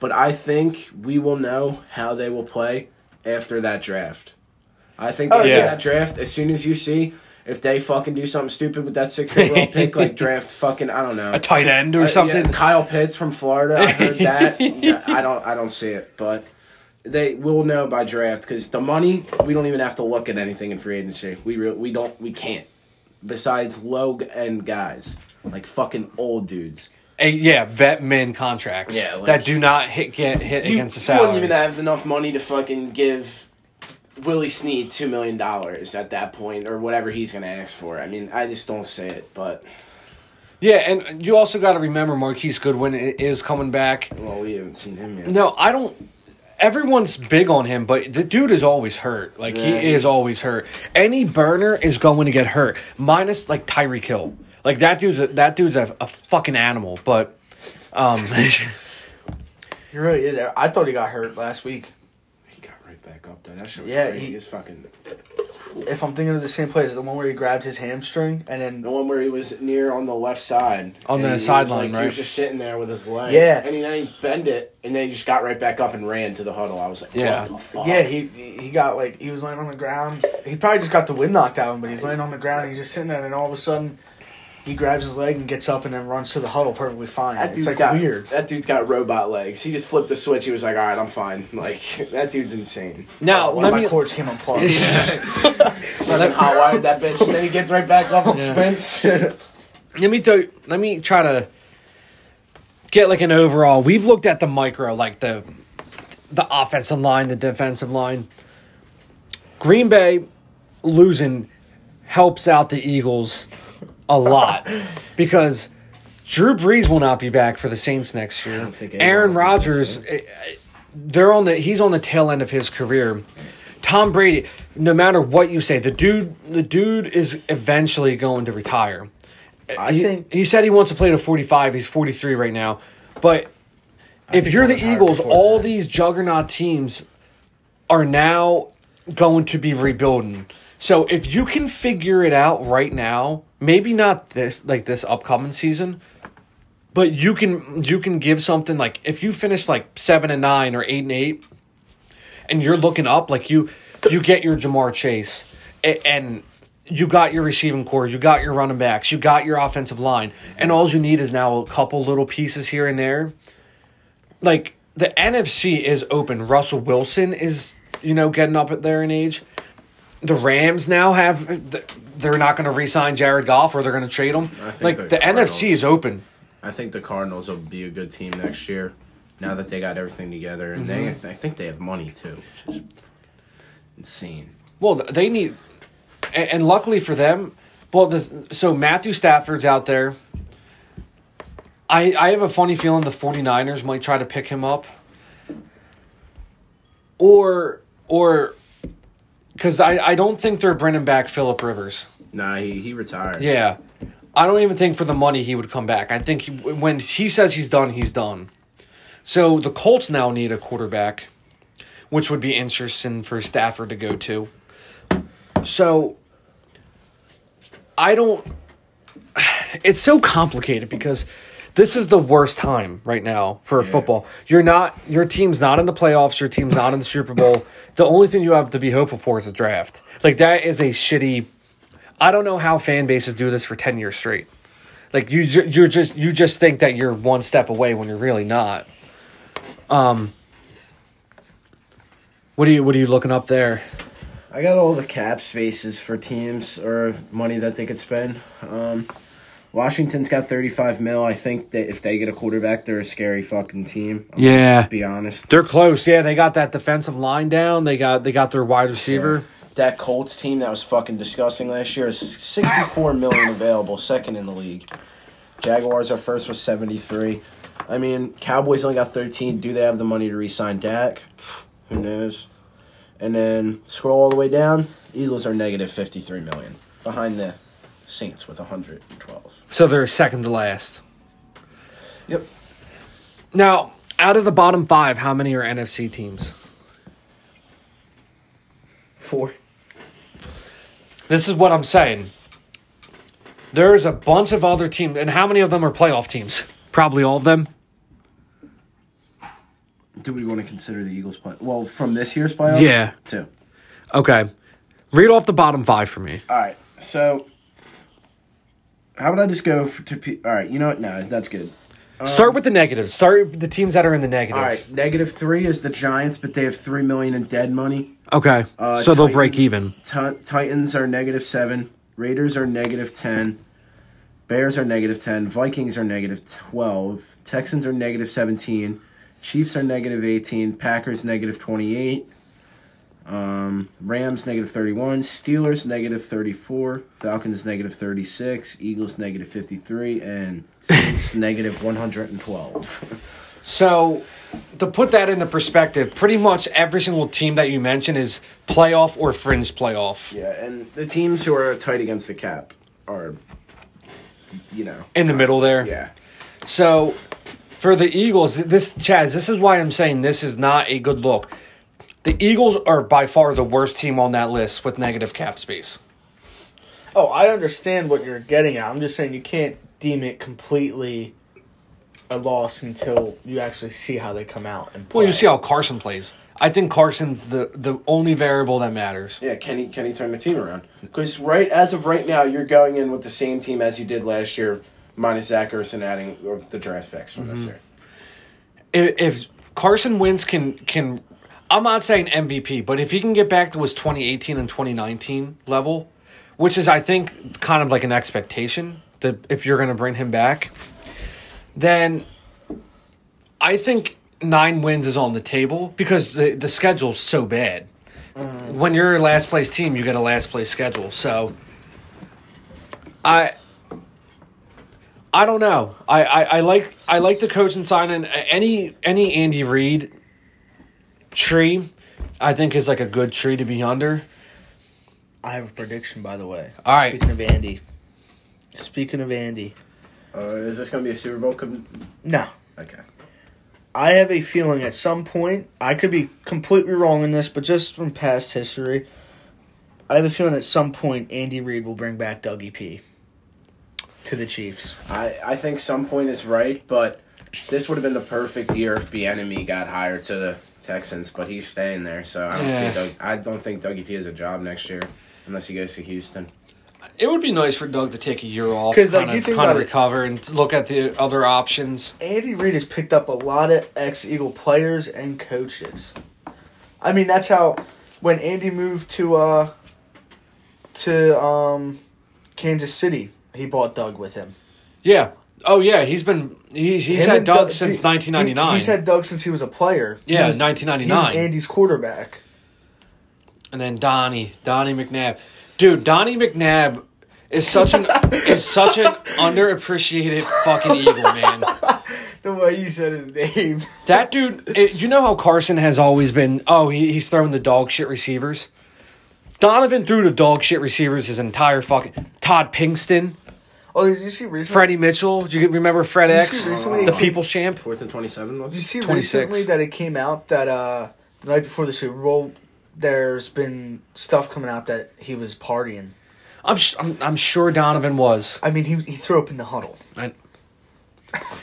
But I think we will know how they will play after that draft. I think Oh, yeah. that draft, as soon as you see if they fucking do something stupid with that sixth overall pick, like draft fucking I don't know A tight end or Uh, yeah, something. Kyle Pitts from Florida. I heard that. I don't. I don't see it, but they will know by draft because the money. We don't even have to look at anything in free agency. We re- we don't. We can't. Besides low end guys like fucking old dudes. A, yeah, vet men contracts Yeah, like- that do not hit get hit You, against the salary. you wouldn't even have enough money to fucking give Willie Snead two million dollars at that point or whatever he's gonna ask for. I mean, I just don't say it, but yeah, and you also got to remember Marquise Goodwin is coming back. well, we haven't seen him yet. No, I don't. Everyone's big on him, but the dude is always hurt. Like Yeah, he he- is always hurt. Any burner is going to get hurt, minus like Tyreek Hill. Like that dude's a, that dude's a, a fucking animal. But um, He really is. I thought he got hurt last week. He got right back up though. That shit was Yeah, crazy. he- is fucking If I'm thinking of the same place, the one where he grabbed his hamstring and then The one where he was near on the left side. On the he sideline, like, right? He was just sitting there with his leg. Yeah. And he, then he bent it, and then he just got right back up and ran to the huddle. I was like, Yeah. the fuck? yeah, he he got like he was laying on the ground. He probably just got the wind knocked out of him, but he's laying on the ground. And he's just sitting there, and then all of a sudden, he grabs his leg and gets up and then runs to the huddle perfectly fine. That it's dude's like got weird. That dude's got robot legs. He just flipped the switch. He was like, "All right, I'm fine." Like that dude's insane. now One let of my me cords came unplugged. Fucking hot wired that bitch, and then he gets right back up and Yeah. sprints. let me tell you, let me try to get like an overall. We've looked at the micro, like the the offensive line, the defensive line. Green Bay losing helps out the Eagles a lot because Drew Brees will not be back for the Saints next year. Aaron will be back, Rodgers, eh, eh, they're on the he's on the tail end of his career. Tom Brady, no matter what you say, the dude the dude is eventually going to retire. I he, think- he said he wants to play to 45. He's 43 right now. But if you're the Eagles, all that. these juggernaut teams are now going to be rebuilding. So if you can figure it out right now, maybe not this like this upcoming season, but you can you can give something like if you finish like 7 and 9 or 8 and 8 and you're looking up like you you get your Ja'Marr Chase and you got your receiving corps, you got your running backs, you got your offensive line, and all you need is now a couple little pieces here and there. Like the NFC is open. Russell Wilson is, you know, getting up there in age. The Rams now have they're not going to re-sign Jared Goff or they're going to trade him. Like the the NFC is open. I think the Cardinals will be a good team next year. Now that they got everything together, and they, Mm-hmm. I think they have money too, which is insane. Well, they need, and, and luckily for them, well, the, so Matthew Stafford's out there. I I have a funny feeling the 49ers might try to pick him up. Or or because I, I don't think they're bringing back Philip Rivers. Nah, he he retired. Yeah. I don't even think for the money he would come back. I think he, when he says he's done, he's done. So the Colts now need a quarterback, which would be interesting for Stafford to go to. So I don't. It's so complicated because this is the worst time right now for Yeah. football. You're not. Your team's not in the playoffs. Your team's not in the Super Bowl. The only thing you have to be hopeful for is a draft. Like that is a shitty. I don't know how fan bases do this for ten years straight. Like you, you're just you just think that you're one step away when you're really not. Um, what are you what are you looking up there? I got all the cap spaces for teams or money that they could spend. Um, Washington's got 35 mil. I think that if they get a quarterback, they're a scary fucking team. I'm Yeah. gonna be honest. They're close. Yeah, they got that defensive line down. They got they got their wide receiver. That Colts team that was fucking disgusting last year is 64 million available, second in the league. Jaguars are first with 73. I mean, Cowboys only got 13. Do they have the money to re-sign Dak? Who knows? And then scroll all the way down. Eagles are negative 53 million, behind the Saints with 112. So they're second to last. Yep. Now, out of the bottom five, how many are NFC teams? Four. This is what I'm saying. There's a bunch of other teams, and how many of them are playoff teams? Probably all of them. Do we want to consider the Eagles play? Well, from this year's playoffs? Yeah. Two. Okay. Read off the bottom five for me. All right. So, how about I just go for, to? P- All right. You know what? No, that's good. Start with the negatives. Start with the teams that are in the negative. All right. Negative three is the Giants, but they have three million in dead money. Okay. Uh, so they'll break even. Ti- Titans are negative seven. Raiders are negative ten. Bears are negative ten. Vikings are negative twelve. Texans are negative seventeen. Chiefs are negative eighteen. Packers negative twenty eight. Um, Rams negative thirty one. Steelers negative thirty four. Falcons negative thirty six. Eagles negative fifty three. And Saints negative one hundred and twelve. So, to put that into perspective, pretty much every single team that you mentioned is playoff or fringe playoff Yeah, and the teams who are tight against the cap are, you know, in the middle there. yeah. So, for the Eagles, this Chaz, this is why I'm saying this is not a good look. The Eagles are by far the worst team on that list with negative cap space. Oh, I understand what you're getting at. I'm just saying you can't deem it completely a loss until you actually see how they come out and play. Well, you see how Carson plays. I think Carson's the the only variable that matters. Yeah, can he can he turn the team around? Because right as of right now, you're going in with the same team as you did last year, minus Zach Ertz adding uh, the draft picks from this mm-hmm. year. If, if Carson Wentz can can, I'm not saying MVP, but if he can get back to his 2018 and 2019 level, which is I think kind of like an expectation that if you're going to bring him back, then I think nine wins is on the table because the the schedule's so bad. Mm-hmm. When you're a last place team, you get a last place schedule. So I I don't know. I, I, I like I like the coach and signing any any Andy Reid tree. I think is like a good tree to be under. I have a prediction, by the way. All right. Speaking of Andy. Speaking of Andy. Uh, is this going to be a Super Bowl? Com- No. okay. I have a feeling at some point, I could be completely wrong in this, but just from past history, I have a feeling at some point Andy Reid will bring back Dougie P to the Chiefs. I I think some point is right, but this would have been the perfect year if Bieniemy got hired to the Texans, but he's staying there, so I don't Yeah. see Doug, I don't think Dougie P has a job next year unless he goes to Houston. It would be nice for Doug to take a year off, 'Cause, like, kind you of, think kind of about it- recover and look at the other options. Andy Reid has picked up a lot of ex Eagle players and coaches. I mean, that's how when Andy moved to uh to um Kansas City, he bought Doug with him. Yeah. Oh yeah, he's been he's he's Him had and Doug since he- 1999. he- He's had Doug since he was a player. He Yeah, was- 1999. He was Andy's quarterback. and then Donnie, Donnie McNabb. Dude, Donnie McNabb is such an is such an underappreciated fucking eagle, man. The way you said his name. That dude, it, you know how Carson has always been. Oh, he, he's throwing the dog shit receivers. Donovan threw the dog shit receivers his entire fucking. Todd Pinkston, Oh, did you see recently? Freddie Mitchell. Do you remember Fred Did you X, see recently- the People's Champ? Fourth and twenty-seven. Was Did you see 26. recently that it came out that uh the night before the Super Bowl, there's been stuff coming out that he was partying. I'm, sh- I'm I'm sure Donovan was. I mean, he he threw up in the huddle. I,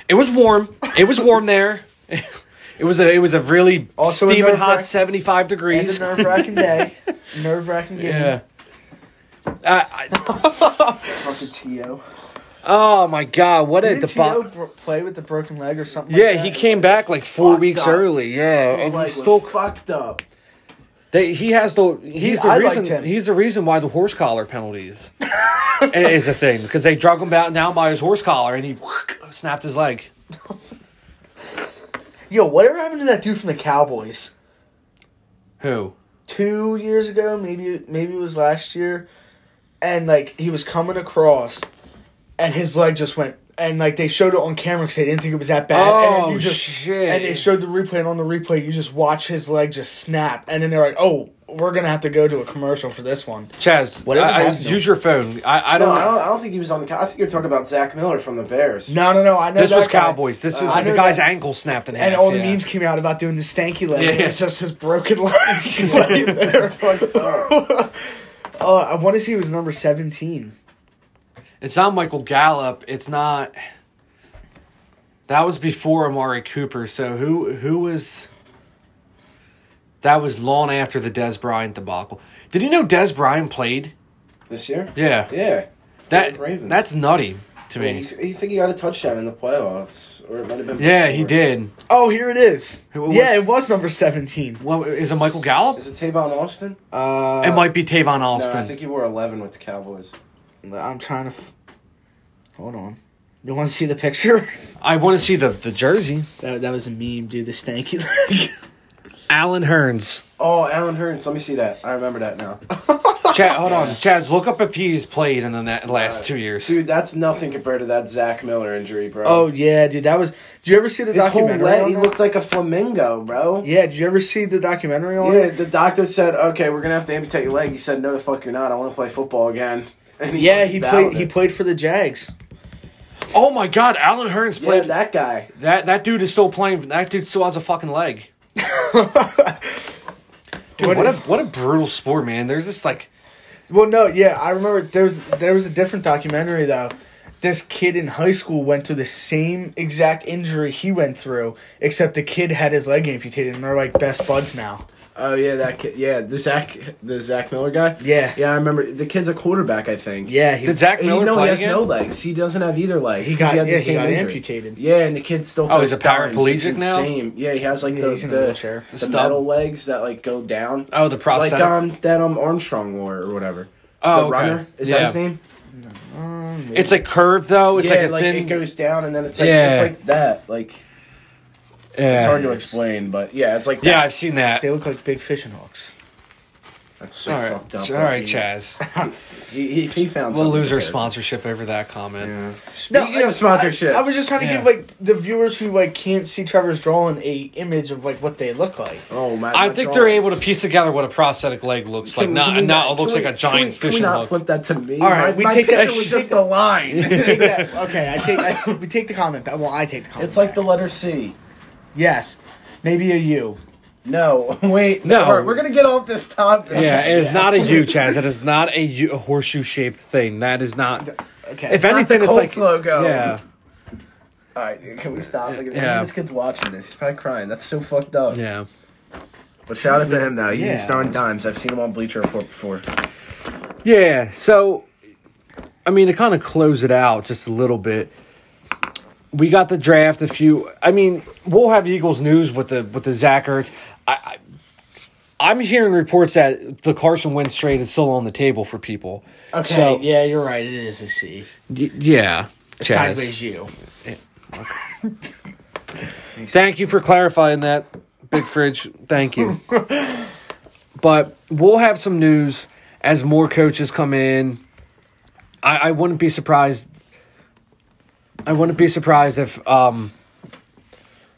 it was warm. It was warm there. It was a it was a really Also a steaming hot nerve-wrack- seventy five And degrees. a nerve wracking day. Nerve wracking game. Yeah. Uh, I, fucking To. Oh my god, what Didn't T.O. debacle. play with the broken leg or something? Yeah, like that? he came back like four weeks up. early. Yeah, His and leg he's was still fucked up. They, he has the he's the I reason he's the reason why the horse collar penalties is a thing because they drug him out down by his horse collar and he snapped his leg. Yo, whatever happened to that dude from the Cowboys? Who? Two years ago, maybe maybe it was last year, and like he was coming across, and his leg just went. And like they showed it on camera because they didn't think it was that bad. Oh, and you just, shit. And they showed the replay, and on the replay, you just watch his leg just snap, and then they're like, "Oh, we're gonna have to go to a commercial for this one." Chaz, Whatever I, I, use your phone. I, I don't. I don't, I don't think he was on the. I think you're talking about Zach Miller from the Bears. No, no, no. I know this was guy. Cowboys. This was I the guy's that- ankle snapped in half. And all the memes came out about doing the stanky leg. and Yeah. It's just his broken leg. right there. uh, I want to see it was number 17. It's not Michael Gallup. It's not. That was before Amari Cooper. So who who was? That was long after the Dez Bryant debacle. Did you know Dez Bryant played? This year? Yeah, Yeah. that that's nutty to me. he's, he think he got a touchdown in the playoffs, or it might have been. Yeah, he did. Oh, here it is. Who was- yeah, it was number 17. What is it? Michael Gallup? Is it Tavon Austin? Uh, it might be Tavon no, Austin. I think he wore 11 with the Cowboys. I'm trying to. F- Hold on. You want to see the picture? I want to see the the jersey. That, that was a meme, dude. The stanky leg. Allen Hurns. Oh, Allen Hurns. Let me see that. I remember that now. Chad, hold on, Chaz. Look up if he's played in the na- last two years. Dude, that's nothing compared to that Zach Miller injury, bro. oh, yeah, dude. That was. Did you ever see the his whole documentary? leg, on he that? looked like a flamingo, bro. Yeah, did you ever see the documentary on Yeah, it? the doctor said, "Okay, we're gonna have to amputate your leg." He said, "No, the fuck you're not. I want to play football again." And Yeah, he battled played. He played for the Jags. Oh my God, Allen Hurns Yeah, played. that guy. that that dude is still playing. That dude still has a fucking leg. Dude, What what a what a brutal sport, man. There's this like Well, no, yeah, I remember there was there was a different documentary though. This kid in high school went through the same exact injury he went through, except the kid had his leg amputated, and they're like best buds now. Oh yeah, that kid. Yeah, the Zach, the Zach Miller guy. Yeah, Yeah, I remember the kid's a quarterback. I think. yeah. He, did Zach And Miller you know play he has again? no legs. He doesn't have either legs. he 'cause got had the yeah he same got injury. amputated. Yeah, and the kid still. Oh, he's a paraplegic now? Same. Yeah, he has like Yeah, the he's in a the, wheelchair. the metal legs that like go down. Oh, the process. Like prosthetic. um that um Armstrong wore or whatever. oh, the okay. runner is yeah. that his name? Um, It's like curved though. It's yeah, like a thin. it goes down and then it's like Yeah. it's like that. Like yeah. It's hard to explain, but yeah, it's like Yeah, that. I've seen that. they look like big fishing hooks. That's so All right, fucked up. all right, He- Chaz. He, he, he found. We'll something lose our go sponsorship over that comment. Yeah. No, Speaking of sponsorship, I, I was just trying to Yeah. give like the viewers who like can't see Trevor's drawing a image of like what they look like. Oh my! I my think God. they're able to piece together what a prosthetic leg looks like. Can- Not, can not, it looks can like a giant can we, fishing Can we not hook. flip that to me? All right, my, we my take that picture was shit- just a line. take that. Okay, I take. I, we take the comment. back. Well, I take the comment. it's like back. the letter C. yes, maybe a U. No, wait. No. All right, we're gonna get off this topic. Yeah, it is not a U, Chaz. It is not a, U, a horseshoe shaped thing. That is not. Okay. If not anything, the it's like logo. Yeah, All right, can we stop? Like, Yeah. This kid's watching this. He's probably crying. That's so fucked up. yeah. But shout out to him though. He's Yeah. throwing dimes. I've seen him on Bleacher Report before. Yeah. So, I mean, to kind of close it out just a little bit, we got the draft. A few. I mean, we'll have Eagles news with the with the Zach Ertz. I, I I'm hearing reports that the Carson Wentz trade is still on the table for people. Okay. So- yeah, you're right. It is a C. Y- yeah. Chaz. Sideways U. Thank you for clarifying that, Big Fridge. Thank you. but we'll have some news as more coaches come in. I, I wouldn't be surprised. I wouldn't be surprised if um,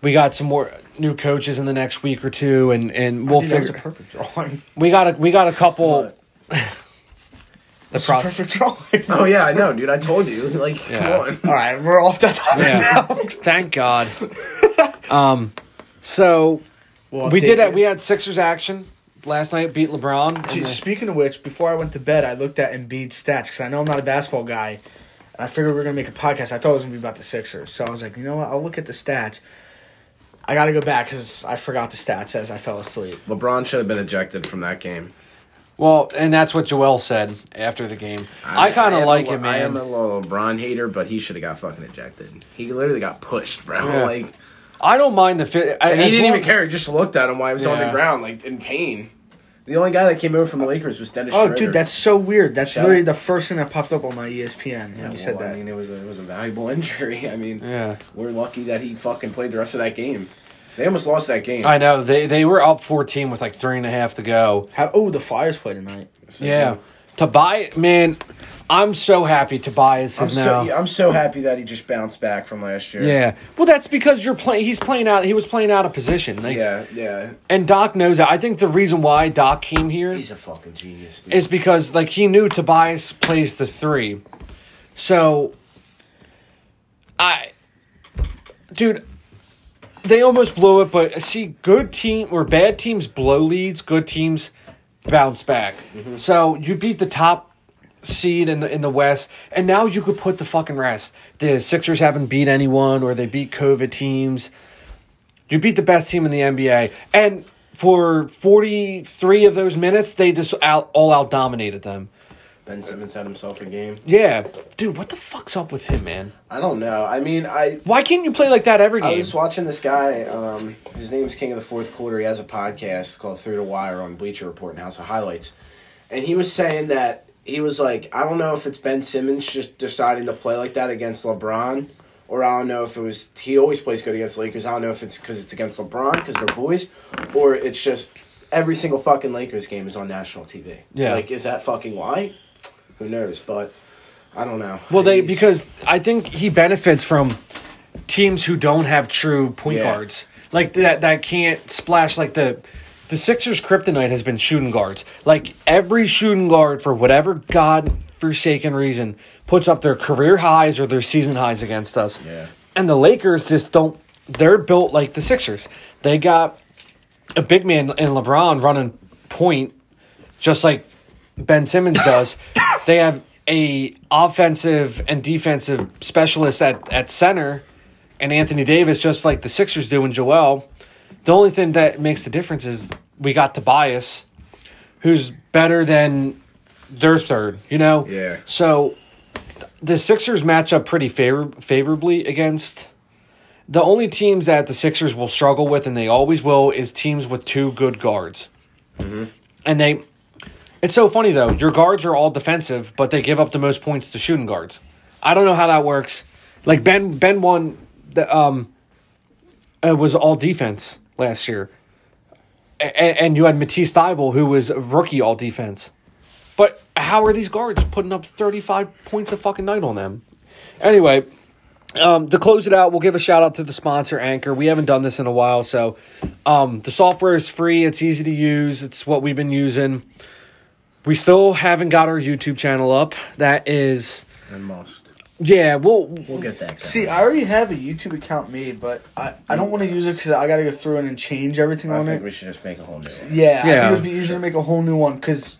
we got some more new coaches in the next week or two, and, and we'll Dude, that was a figure. perfect drawing. We got a we got a couple. The It's a process. perfect drawing. Oh yeah, I know, dude. I told you. Like, Yeah. come on. All right, we're off that topic Yeah. now. Thank God. Um, so We'll we update did. you. We had Sixers action last night. Beat LeBron. and Gee, the- Speaking of which, before I went to bed, I looked at Embiid's stats because I know I'm not a basketball guy. And I figured we were gonna make a podcast. I thought it was gonna be about the Sixers, so I was like, you know what? I'll look at the stats. I got to go back because I forgot the stats as I fell asleep. LeBron should have been ejected from that game. Well, and that's what Joel said after the game. I, kind of like a, him, I am a little LeBron hater, but he should have got fucking ejected. He literally got pushed, bro. Yeah. Like, I don't mind the fit. and he didn't even care. He just looked at him while he was on the ground, like in pain. The only guy that came over from the Lakers was Dennis. Oh, dude, that's so weird. That's Shut literally the first thing that popped up on my ESPN when Yeah, you said well, that. I mean, it was a, it was a valuable injury. I mean, Yeah, we're lucky that he fucking played the rest of that game. They almost lost that game. I know they they were up fourteen with like three and a half to go. How, oh, the Flyers play tonight. So, Yeah, Tobias, man, I'm so happy Tobias I'm is so, now. I'm so happy that he just bounced back from last year. Yeah, well, that's because you're playing. He's playing out. He was playing out of position. Like, yeah, yeah. and Doc knows that. I think the reason why Doc came here He's a fucking genius. Dude. is because like he knew Tobias plays the three, so I, dude, they almost blew it. But see, good team or bad teams blow leads. Good teams bounce back. Mm-hmm. So you beat the top seed in the in the West, and now you could put the fucking rest. The Sixers haven't beat anyone, or they beat COVID teams. You beat the best team in the NBA, and for forty three of those minutes, they just out all out dominated them. Ben Simmons had himself a game. Yeah, dude, what the fuck's up with him, man? I don't know. I mean, I Why can't you play like that every game? I was watching this guy. Um, his name's King of the Fourth Quarter. He has a podcast called Through the Wire on Bleacher Report and House of Highlights. And he was saying that he was like, I don't know if it's Ben Simmons just deciding to play like that against LeBron, or I don't know if it was he always plays good against Lakers. I don't know if it's because it's against LeBron because they're boys, or it's just every single fucking Lakers game is on national TV. Yeah. like is that fucking why? Who knows? But I don't know. well, they because I think he benefits from teams who don't have true point Yeah. guards like that that can't splash like the. The Sixers' kryptonite has been shooting guards. Like every shooting guard, for whatever god-forsaken reason, puts up their career highs or their season highs against us. Yeah. And the Lakers just don't. They're built like the Sixers. They got a big man in LeBron running point, just like Ben Simmons does. They have a offensive and defensive specialist at, at center, and Anthony Davis, just like the Sixers do, and Joel. The only thing that makes the difference is we got Tobias, who's better than their third. You know. Yeah. So the Sixers match up pretty favor- favorably against the only teams that the Sixers will struggle with, and they always will, is teams with two good guards. Mm-hmm. And they, it's so funny though. Your guards are all defensive, but they give up the most points to shooting guards. I don't know how that works. Like Ben, Ben won the um, it was all defense last year, and, and you had Matisse Thybulle, who was rookie all defense. But how are these guards putting up 35 points a fucking night on them? Anyway, um, to close it out, we'll give a shout out to the sponsor, Anchor. We haven't done this in a while, so um, the software is free. It's easy to use. It's what we've been using. We still haven't got our YouTube channel up. That is, And must. yeah, we'll We'll get that. Going. See, I already have a YouTube account made, but I, I don't want to use it because I got to go through it and change everything I on think it. we should just make a whole new one. Yeah, I Yeah. think it'd be easier to make a whole new one because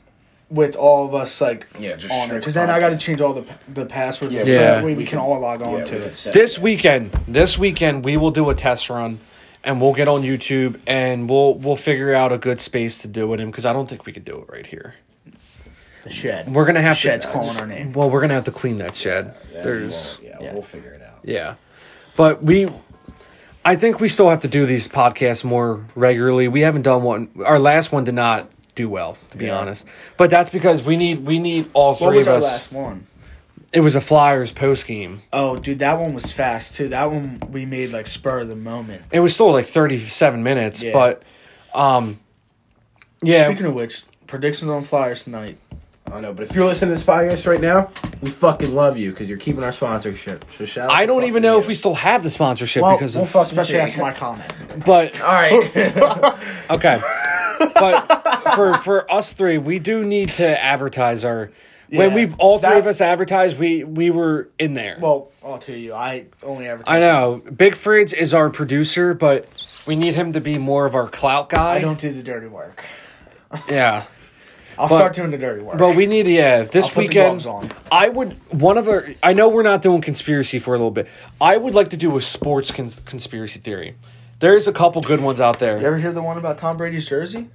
with all of us like Yeah, just on it. Because then I got to change all the the passwords, Yeah, so Yeah. that way we can all log on Yeah, to it. this that. weekend this weekend we will do a test run and we'll get on youtube and we'll we'll figure out a good space to do it in because i don't think we could do it right here The shed. we're gonna have Shed's to calling our name. well we're gonna have to clean that shed Yeah, we there's won't- yeah, yeah. we'll figure it out. yeah but we i think we still have to do these podcasts more regularly we haven't done one our last one did not do well to be Yeah. honest but that's because we need we need all What three was of our us last one? it was a flyers post game Oh, dude, that one was fast too. That one we made like spur of the moment. it was still like 37 minutes Yeah. but um yeah Speaking of which, predictions on Flyers tonight. I know, but if you're listening to this podcast right now, we fucking love you because you're keeping our sponsorship. So shout out I to don't fucking even know you. if we still have the sponsorship Well, because we'll of fucking Especially see. after my comment. but All right. okay. but for for us three, we do need to advertise our when Yeah, we all three that- of us advertised, we we were in there. Well, I'll tell you, I only advertise. I know. Big Fridge is our producer, but we need him to be more of our clout guy. I don't do the dirty work. Yeah. I'll But- start doing the dirty work. But we need yeah, this I'll weekend. I would one of our I know we're not doing conspiracy for a little bit. I would like to do a sports cons- conspiracy theory. There's a couple good ones out there. You ever hear the one about Tom Brady's jersey?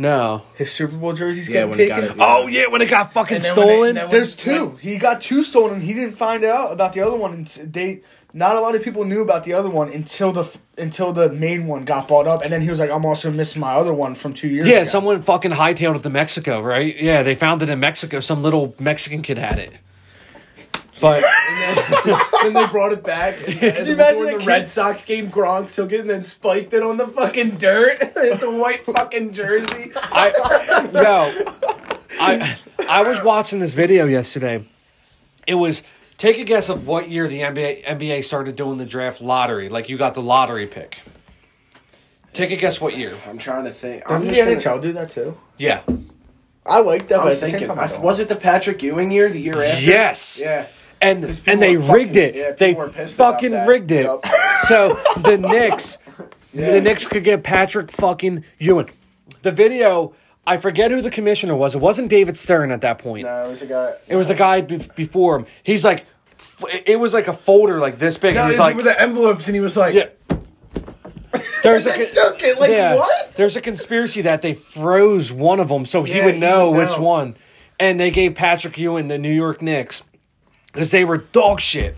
No. His Super Bowl jerseys Yeah, getting when it got taken. it- Oh yeah, when it got fucking And then when they- stolen. then There's when- two. He got two stolen. and He didn't find out about the other one. And they not a lot of people knew about the other one until the until the main one got bought up. And then he was like, "I'm also missing my other one from two years yeah, ago." someone fucking hightailed it to Mexico, right? Yeah, they found it in Mexico. Some little Mexican kid had it. But then they brought it back. And, and you imagine a the kid- Red Sox game, Gronk took it and then spiked it on the fucking dirt. it's a white fucking jersey. I yo, I I was watching this video yesterday. It was take a guess of what year the NBA NBA started doing the draft lottery. Like you got the lottery pick. Take a guess what year? I'm trying to think. Doesn't I'm the just gonna- NHL do that too? Yeah. I like that. I'm at the same thinking. I I- was it the Patrick Ewing year? The year after? Yes. Yeah. And and they fucking- rigged it. yeah, they were pissed about fucking rigged it. Yup. So the Knicks, the Knicks could get Patrick fucking Ewing. The video, I forget who the commissioner was. It wasn't David Stern at that point. No, it was a guy. It was the uh, guy be- before him. He's like, f- it was like a folder like this big. No, and he's like, with the envelopes, and he was like, yeah. There's a They con- took it, like, what? There's a conspiracy that they froze one of them so he Yeah, would he know which one, and they gave Patrick Ewing the New York Knicks because they were dog shit.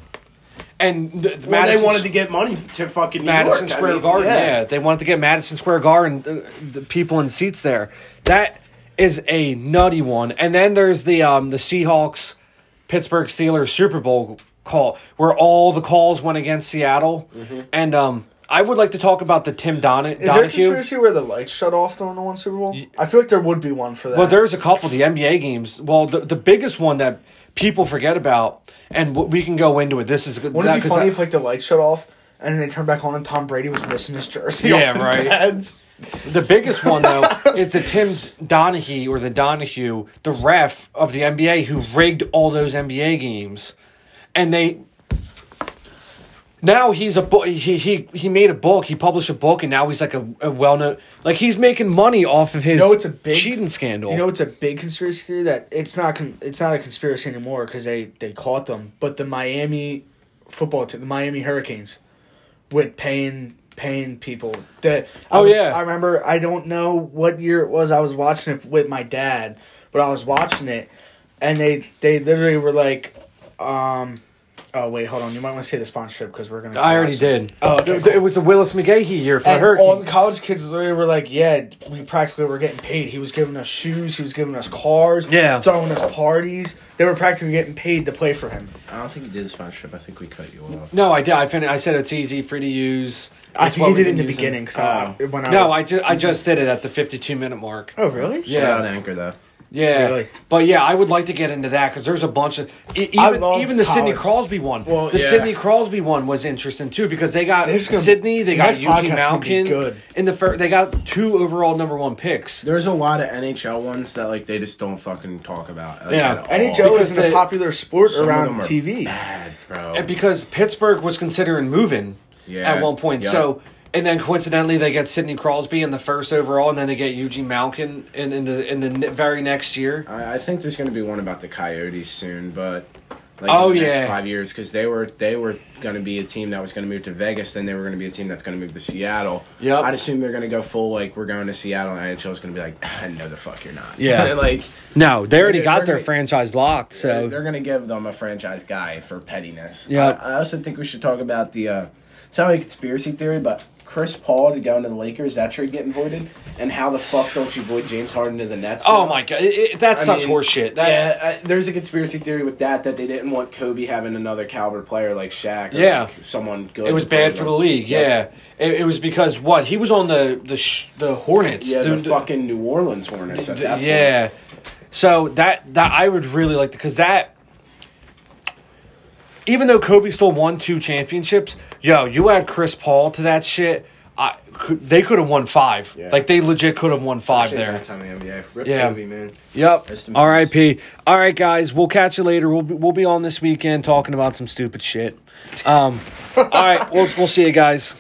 And th- Well, they wanted to get money to fucking New Madison York. I Square mean, Garden. Yeah. they wanted to get Madison Square Garden, uh, the people in seats there. That is a nutty one. And then there's the um, the Seahawks, Pittsburgh Steelers Super Bowl call where all the calls went against Seattle. Mm-hmm. And um, I would like to talk about the Tim Don- Is there a conspiracy where the lights shut off during the one Super Bowl? I feel like there would be one for that. Well, there's a couple the NBA games. Well, the the biggest one that people forget about, and we can go into it. This is good. Wouldn't that- it be funny I- if like the lights shut off and then they turned back on and Tom Brady was missing his jersey? Yeah, his right. pads? The biggest one though is the Tim Donahue or the Donahue, the ref of the NBA who rigged all those NBA games, and they. Now he's a book. He he he made a book. He published a book, and now he's like a, a well known. Like he's making money off of his. You know, it's a big cheating scandal. You know, it's a big conspiracy theory that it's not. Con- it's not a conspiracy anymore because they they caught them. But the Miami football team, the Miami Hurricanes, with paying paying people. The I Oh, was- yeah. I remember. I don't know what year it was. I was watching it with my dad, but I was watching it, and they they literally were like, um. Oh wait, hold on. You might want to say the sponsorship because we're gonna. I already did. Oh, okay, It- cool. It was the Willis McGahee year for the And Hurricanes. all the college kids literally were like, "Yeah, we practically were getting paid. He was giving us shoes. He was giving us cars. Yeah. throwing us parties. They were practically getting paid to play for him. I don't think you did the sponsorship. I think we cut you off. No, I did. I fin- I said it's easy, free to use. I It's think what did it in been the using. beginning. 'cause I- Oh. when I No, was, I just I just did it at the fifty-two minute mark. Oh really? Yeah. Shout out Anchor though. Yeah, Really? but yeah, I would like to get into that because there's a bunch of e- I even even the Sidney. Crosby one. Well, the yeah. Sidney Crosby one was interesting too because they got This is gonna- Sidney, they got Eugene podcast's gonna be Malkin good. in the first. They got two overall number one picks. There's a lot of NHL ones that like they just don't fucking talk about. like, Yeah. NHL Because isn't a popular sport Some of around them are TV. Bad, bro. And because Pittsburgh was considering moving Yeah, at one point, yeah. so and then coincidentally they get Sidney Crosby in the first overall, and then they get Eugene Malkin in, in the in the very next year. I, I think there's going to be one about the Coyotes soon, but like Oh, yeah. five years because they were they were going to be a team that was going to move to Vegas, then they were going to be a team that's going to move to Seattle. Yep. I'd assume they're going to go full like we're going to Seattle, and NHL is going to be like, no, the fuck you're not. Yeah. like No, they already got their gonna- franchise locked. So they're going to give them a franchise guy for pettiness. Yeah, I, I also think we should talk about the. Uh, it's not a conspiracy theory, but Chris Paul to go into the Lakers, that trade getting voided, and how the fuck don't you void James Harden to the Nets? oh now? my god, it, it, that's I such mean, horseshit. That, yeah, I, there's a conspiracy theory with that that they didn't want Kobe having another caliber player like Shaq. Or Yeah. like someone good. It was bad for the league. Yeah, it, it was because what he was on the the sh- the Hornets. yeah, the, The- the- fucking New Orleans Hornets. At that point. yeah. So that that I would really like to because that. Even though Kobe still won two championships, yo, you add Chris Paul to that shit. I, could, they could have won five. Yeah. Like they legit could have won five there. that time in the NBA. Rip yeah. Kobe, man. Yep. R.I.P. All right, guys. We'll catch you later. We'll be, we'll be on this weekend talking about some stupid shit. Um. all right. We'll we'll see you guys.